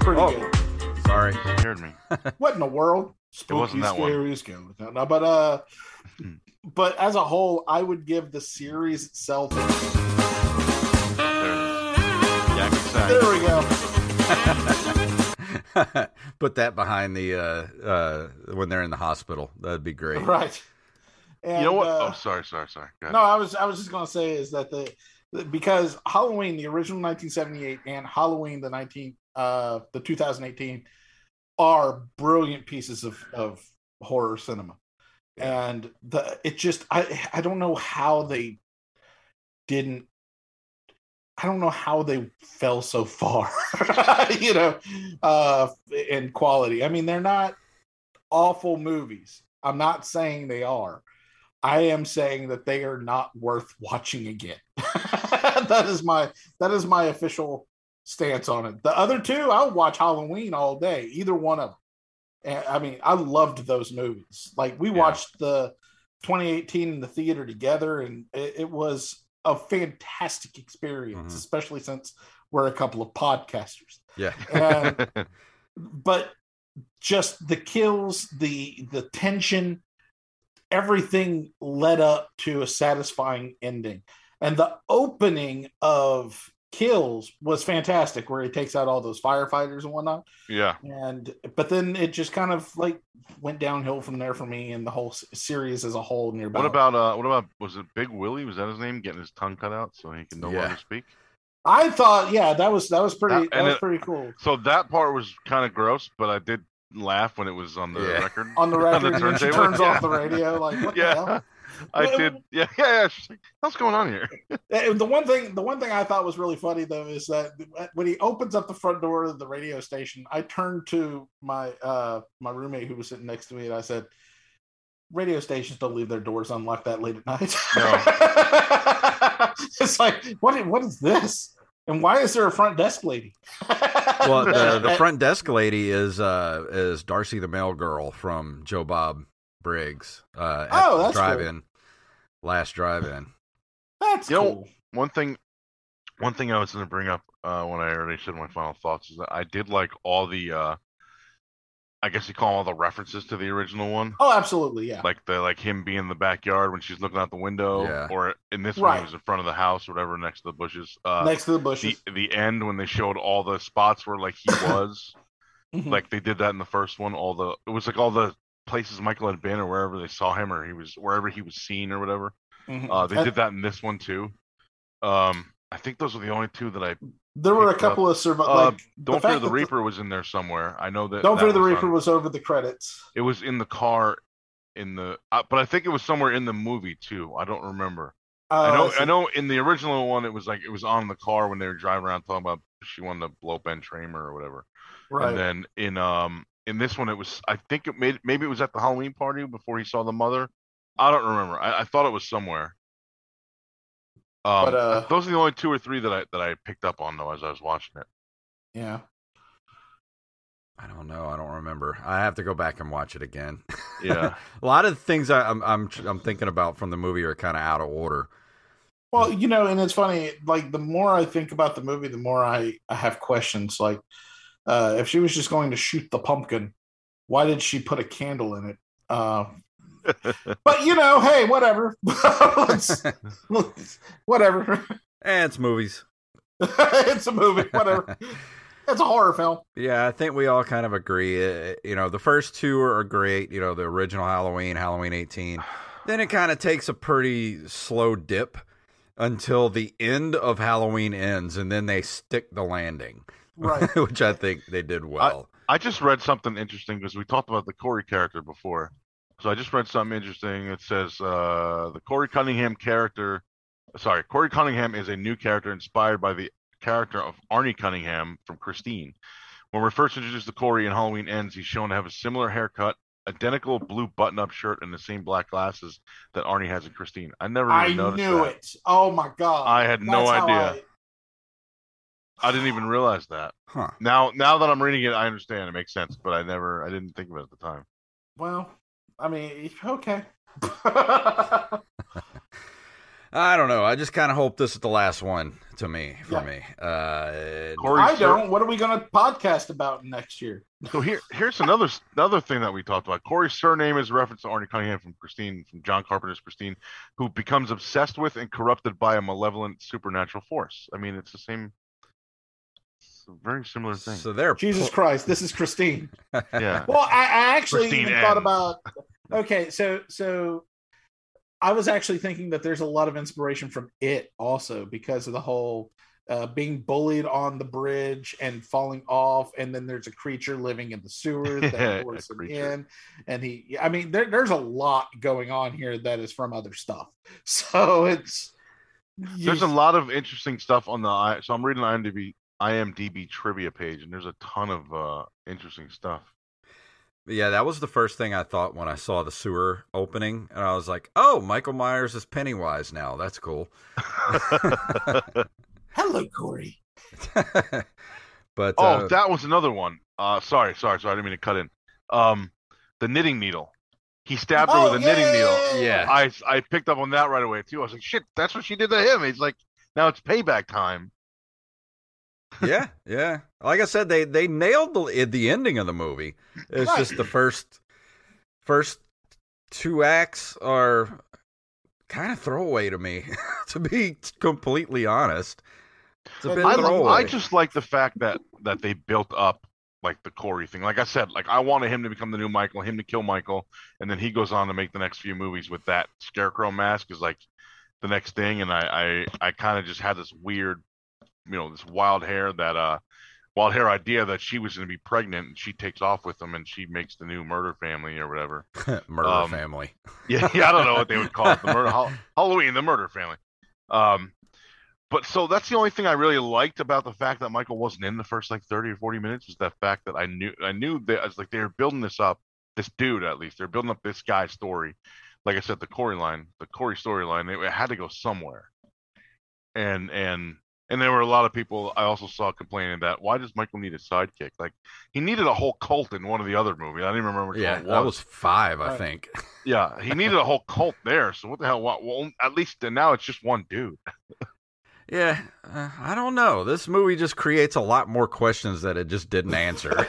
pretty
Oh.
good.
Sorry.
Scared me.
What in the world? Spooky,
wasn't that one.
scary, skeleton. No, but uh, but as a whole, I would give the series itself.
There it is. Yakety Sax.
There we go.
Put that behind the uh, uh, when they're in the hospital. That'd be great.
Right. And,
You know what?
uh,
oh, sorry, sorry, sorry.
No, I was I was just gonna say is that the- because Halloween, the original 1978, and Halloween, the 19 uh the 2018, are brilliant pieces of of horror cinema, and the it just I I don't know how they didn't. I don't know how they fell so far, you know, uh, in quality. I mean, they're not awful movies. I'm not saying they are. I am saying that they are not worth watching again. that is my that is my official stance on it. The other two, I'll watch Halloween all day, either one of them. And, I mean, I loved those movies. Like we
Yeah.
watched the 2018 in the theater together, and it, it was a fantastic experience,
Mhm.
especially since we're a couple of podcasters
Yeah.
and but just the kills the the tension everything led up to a satisfying ending and the opening of kills was fantastic where he takes out all those firefighters and whatnot
yeah.
and but then it just kind of like went downhill from there for me and the whole series as a whole nearby
What about uh? What about was it Big Willie? Was that his name? Getting his tongue cut out so he can no
Yeah.
longer speak.
i thought yeah that was that was pretty
That-
that
and
was
it-
pretty cool
So that part was kind of gross, but I did laugh when it was on the
Yeah.
record.
on the record and then she turns
Yeah.
off the radio like what the hell
Yeah, I
Well,
did. Yeah, yeah, yeah. Like, "What's going on here?"
And the one thing, the one thing I thought was really funny though is that when he opens up the front door of the radio station, I turned to my uh my roommate who was sitting next to me and I said, "Radio stations don't leave their doors unlocked that late at night." it's like, what? What is this? And why is there a front desk lady?
Well, the, the front desk lady is uh, is Darcy the mail girl from Joe Bob Briggs. Uh, at
Oh, that's cool.
drive-in, last drive-in.
That's
You know,
cool.
One thing, one thing I was going to bring up uh, when I already said my final thoughts is that I did like all the, uh, I guess you call them all the references to the original one.
Oh, absolutely, yeah.
Like the like him being in the backyard when she's looking out the window,
Yeah.
or in this one
Right.
he was in front of the house, or whatever, next to the bushes. Uh,
next to the bushes.
the the end when they showed all the spots where like he was,
Mhm.
like they did that in the first one. All the it was like all the places Michael had been, or wherever they saw him, or he was wherever he was seen, or whatever.
Mhm.
Uh, they
And
did that in this one too. Um, I think those were the only two that I.
there were a
picked up.
couple of survival.
Uh,
like,
Don't Fear the Reaper was in there somewhere. I know that.
Don't
that
Fear the
was
Reaper
on-
was over the credits.
It was in the car, in the. Uh, but I think it was somewhere in the movie too. I don't remember. I
Oh,
know.
see.
I know. In the original one, it was like it was on the car when they were driving around talking about she wanted to blow Ben Tramer or whatever.
Right.
And then in um in this one, it was I think it made maybe it was at the Halloween party before he saw the mother. I don't remember. I, I thought it was somewhere. Um,
But, uh,
those are the only two or three that I that I picked up on though as I was watching it.
yeah.
I don't know. I don't remember. I have to go back and watch it again.
Yeah.
a lot of the things I, I'm I'm I'm thinking about from the movie are kind of out of order.
Well, you know, and it's funny. Like the more I think about the movie, the more I, I have questions. Like, uh, if she was just going to shoot the pumpkin, why did she put a candle in it? Uh, but you know, hey, whatever. Let's- let's- whatever.
Eh, it's movies.
it's a movie. Whatever. It's a horror film.
Yeah, I think we all kind of agree. Uh, You know, the first two are great. You know, the original Halloween, Halloween 18. Then it kind of takes a pretty slow dip until the end of Halloween ends, and then they stick the landing,
Right.
which I think they did well.
I just read something interesting because we talked about the Corey character before. So I just read something interesting. It says uh, the Corey Cunningham character, sorry, Corey Cunningham is a new character inspired by the character of Arnie Cunningham from Christine. When we're first introduced to Corey in Halloween Ends, he's shown to have a similar haircut, identical blue button-up shirt, and the same black glasses that Arnie has in Christine. I never even
I
noticed
knew
that.
it. Oh my god.
I had no
That's how
idea. I didn't even realize that.
Huh.
Now, now that I'm reading it, I understand. It makes sense, but I never, I didn't think of it at the time.
Well, I mean, okay.
I don't know. I just kind of hope this is the last one to me, for
Yeah.
me. Uh,
Corey
I don't. What are we going to podcast about next year?
So here, here's another another thing that we talked about. Corey's surname is a reference to Arnie Cunningham from Christine, from John Carpenter's Christine, who becomes obsessed with and corrupted by a malevolent supernatural force. I mean, it's the same. It's a very similar thing.
So they're
Jesus Christ, this is Christine.
yeah.
Well, I, I actually
Christine
even thought about. Okay, so so I was actually thinking that there's a lot of inspiration from it also because of the whole uh, being bullied on the bridge and falling off, and then there's a creature living in the sewers
Yeah,
that
a
lures him in, and he. I mean, there, there's a lot going on here that is from other stuff. So it's
There's a lot of interesting stuff on the. I- So I'm reading the IMDb IMDb trivia page, and there's a ton of uh, interesting stuff.
Yeah, that was the first thing I thought when I saw the sewer opening, and I was like, "Oh, Michael Myers is Pennywise now. That's cool."
Hello, Corey.
but
Oh,
uh,
that was another one. Uh, sorry, sorry, sorry. I didn't mean to cut in. Um, the knitting needle. He stabbed her
Oh,
with a
yeah,
knitting
yeah,
needle.
yeah,
I I picked up on that right away too. I was like, shit, that's what she did to him. He's like, now it's payback time.
Yeah, yeah. Like I said, they they nailed the eh, the ending of the movie. It's
Right.
just the first first two acts are kind of throwaway to me, to be completely honest. It's a bit
I,
throwaway.
I just like the fact that that they built up like the Corey thing. Like I said, like I wanted him to become the new Michael, him to kill Michael, and then he goes on to make the next few movies with that scarecrow mask is like the next thing. And I I, I kind of just had this weird, you know, this wild hair that uh wild hair idea that she was going to be pregnant and she takes off with him and she makes the new murder family or whatever.
murder
um,
family.
Yeah, yeah, I don't know what they would call it. The murder Hall- Halloween, the murder family. Um, but so that's the only thing I really liked about the fact that Michael wasn't in the first like thirty or forty minutes was that fact that I knew I knew that I was like they were building this up, this dude at least they're building up this guy's story. Like I said, the Corey line, the Corey storyline, it, it had to go somewhere. And and and there were a lot of people I also saw complaining that why does Michael need a sidekick? Like he needed a whole cult in one of the other movies. I don't even remember which
Yeah,
one it
that was five, I
Right.
think.
yeah, he needed a whole cult there. So what the hell? What, well, at least now it's just one dude.
Yeah, uh, I don't know. This movie just creates a lot more questions that it just didn't answer.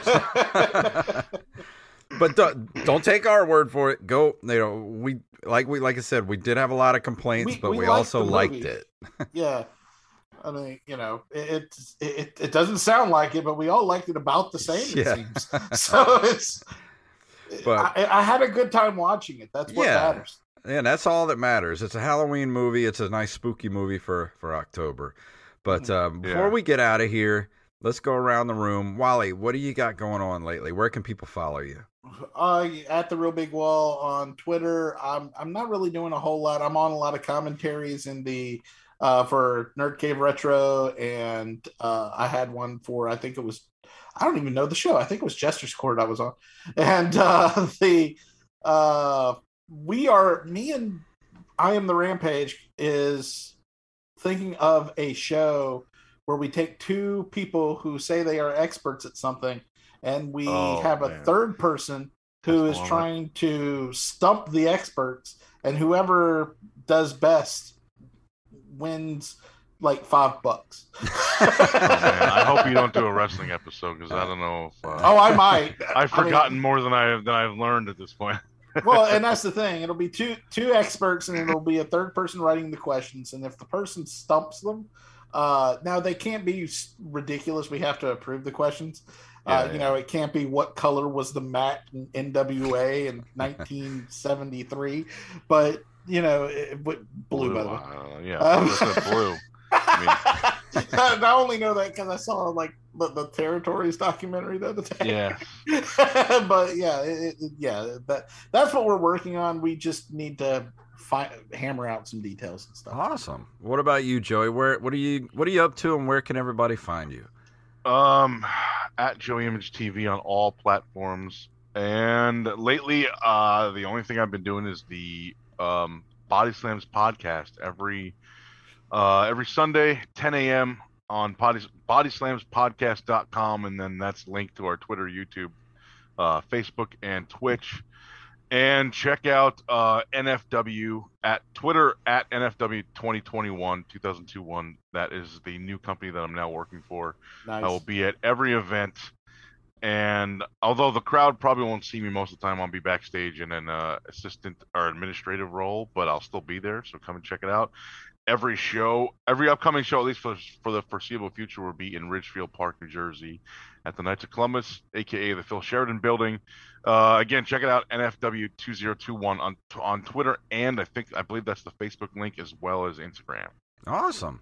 but don't, don't take our word for it. Go, you know, we like we like I said, we did have a lot of complaints,
We-
but
we
we,
liked
also liked it.
yeah. I mean, you know, it, it it it doesn't sound like it, but we all liked it about the same.
Yeah.
It seems so. It's.
But-
I, I had a good time watching it. That's what
Yeah.
matters.
And that's all that matters. It's a Halloween movie. It's a nice spooky movie for for October. But um, before we get out of here, let's go around the room. Wally, what do you got going on lately? Where can people follow you?
uh, at the Real Big Wall on Twitter. I'm I'm not really doing a whole lot. I'm on a lot of commentaries in the uh, for Nerd Cave Retro, and uh, I had one for I think it was I don't even know the show. I think it was Jester's Court I was on, and uh, the uh, we are me and I am the Rampage is thinking of a show where we take two people who say they are experts at something and we
Oh,
have a
man.
third person who is
That's
trying to stump the experts and whoever does best wins like five bucks
Oh, man, I hope you don't do a wrestling episode because I don't know if uh,
oh i might
I've
I mean,
forgotten more than I than I've learned at this point.
well, and that's the thing. It'll be two two experts, and it'll be a third person writing the questions. And if the person stumps them, uh, now they can't be ridiculous. We have to approve the questions.
Yeah,
uh,
yeah.
You know, it can't be what color was the mat in NWA in 1973, but you know, it, but blue, by the way.
uh, yeah,
Um,
I said blue. I
I only know that because I saw like the, the territories documentary the other day.
Yeah.
but yeah, it, it- yeah, that that's what we're working on. We just need to find hammer out some details and stuff.
Awesome. What about you, Joey? Where what are you what are you up to and where can everybody find you?
Um, at Joey Image TV on all platforms. And lately, uh, the only thing I've been doing is the um, Body Slams podcast every uh, every Sunday, 10 a.m. on Body, bodyslamspodcast.com. And then that's linked to our Twitter, YouTube, uh, Facebook, and Twitch. And check out uh, NFW at Twitter at NFW 2021 2021. That is the new company that I'm now working for.
Nice.
I will be at every event. And although the crowd probably won't see me most of the time, I'll be backstage in an uh, assistant or administrative role, but I'll still be there. So come and check it out. Every show, every upcoming show, at least for, for the foreseeable future, will be in Ridgefield Park, New Jersey, at the Knights of Columbus, aka the Phil Sheridan Building. Uh, again, check it out, NFW two zero two one on on Twitter, and I think I believe that's the Facebook link as well as Instagram.
Awesome.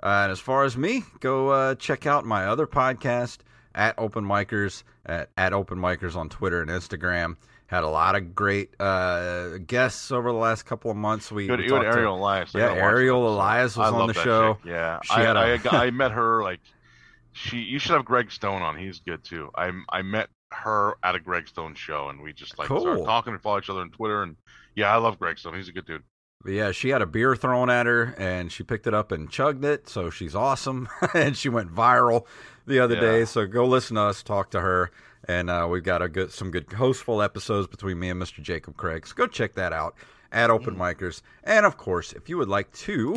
Uh, and as far as me, go uh, check out my other podcast at Open Micers at, at Open Micers on Twitter and Instagram. Had a lot of great uh, guests over the last couple of months. We,
Good,
we talked to-
Ariel Elias. I
Yeah, Ariel. Elias was
I
on the show.
chick. Yeah,
She
I,
had a-
I, I met her like she. You should have Greg Stone on. He's good too. I I met her at a Greg Stone show, and we just like started
Cool.
talking and follow each other on Twitter. And yeah, I love Greg Stone. He's a good dude.
But yeah, she had a beer thrown at her and she picked it up and chugged it. So she's awesome. and she went viral the other
Yeah.
day. So go listen to us talk to her. And uh, we've got a good, some good hostful episodes between me and Mr. Jacob Craig. So go check that out at Open Micers. And of course, if you would like to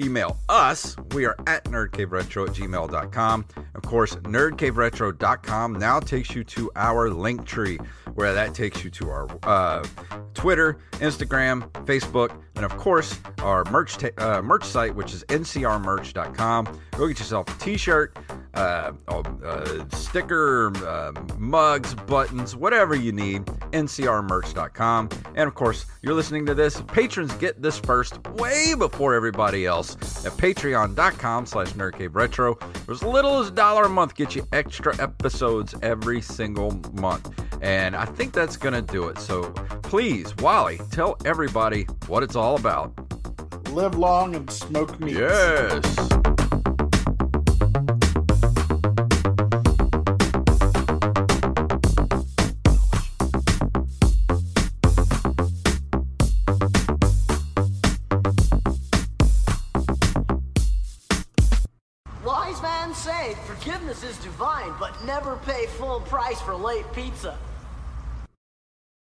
email us, we are at nerdcaveretro at gmail.com. Of course, nerdcaveretro.com now takes you to our link tree, where that takes you to our uh, Twitter, Instagram, Facebook, and of course, our merch ta- uh, merch site, which is ncrmerch.com. Go get yourself a t shirt, uh, uh, sticker, uh, mugs, buttons, whatever you need, ncrmerch.com. And of course, you're listening to this. Patrons get this first way before everybody else at patreon.com slash nerdcaveretro. For as little as a dollar a month, get you extra episodes every single month. And I think that's going to do it. So please, Wally, tell everybody what it's all about.
Live long and smoke meat.
Yes.
Never pay full price for late pizza.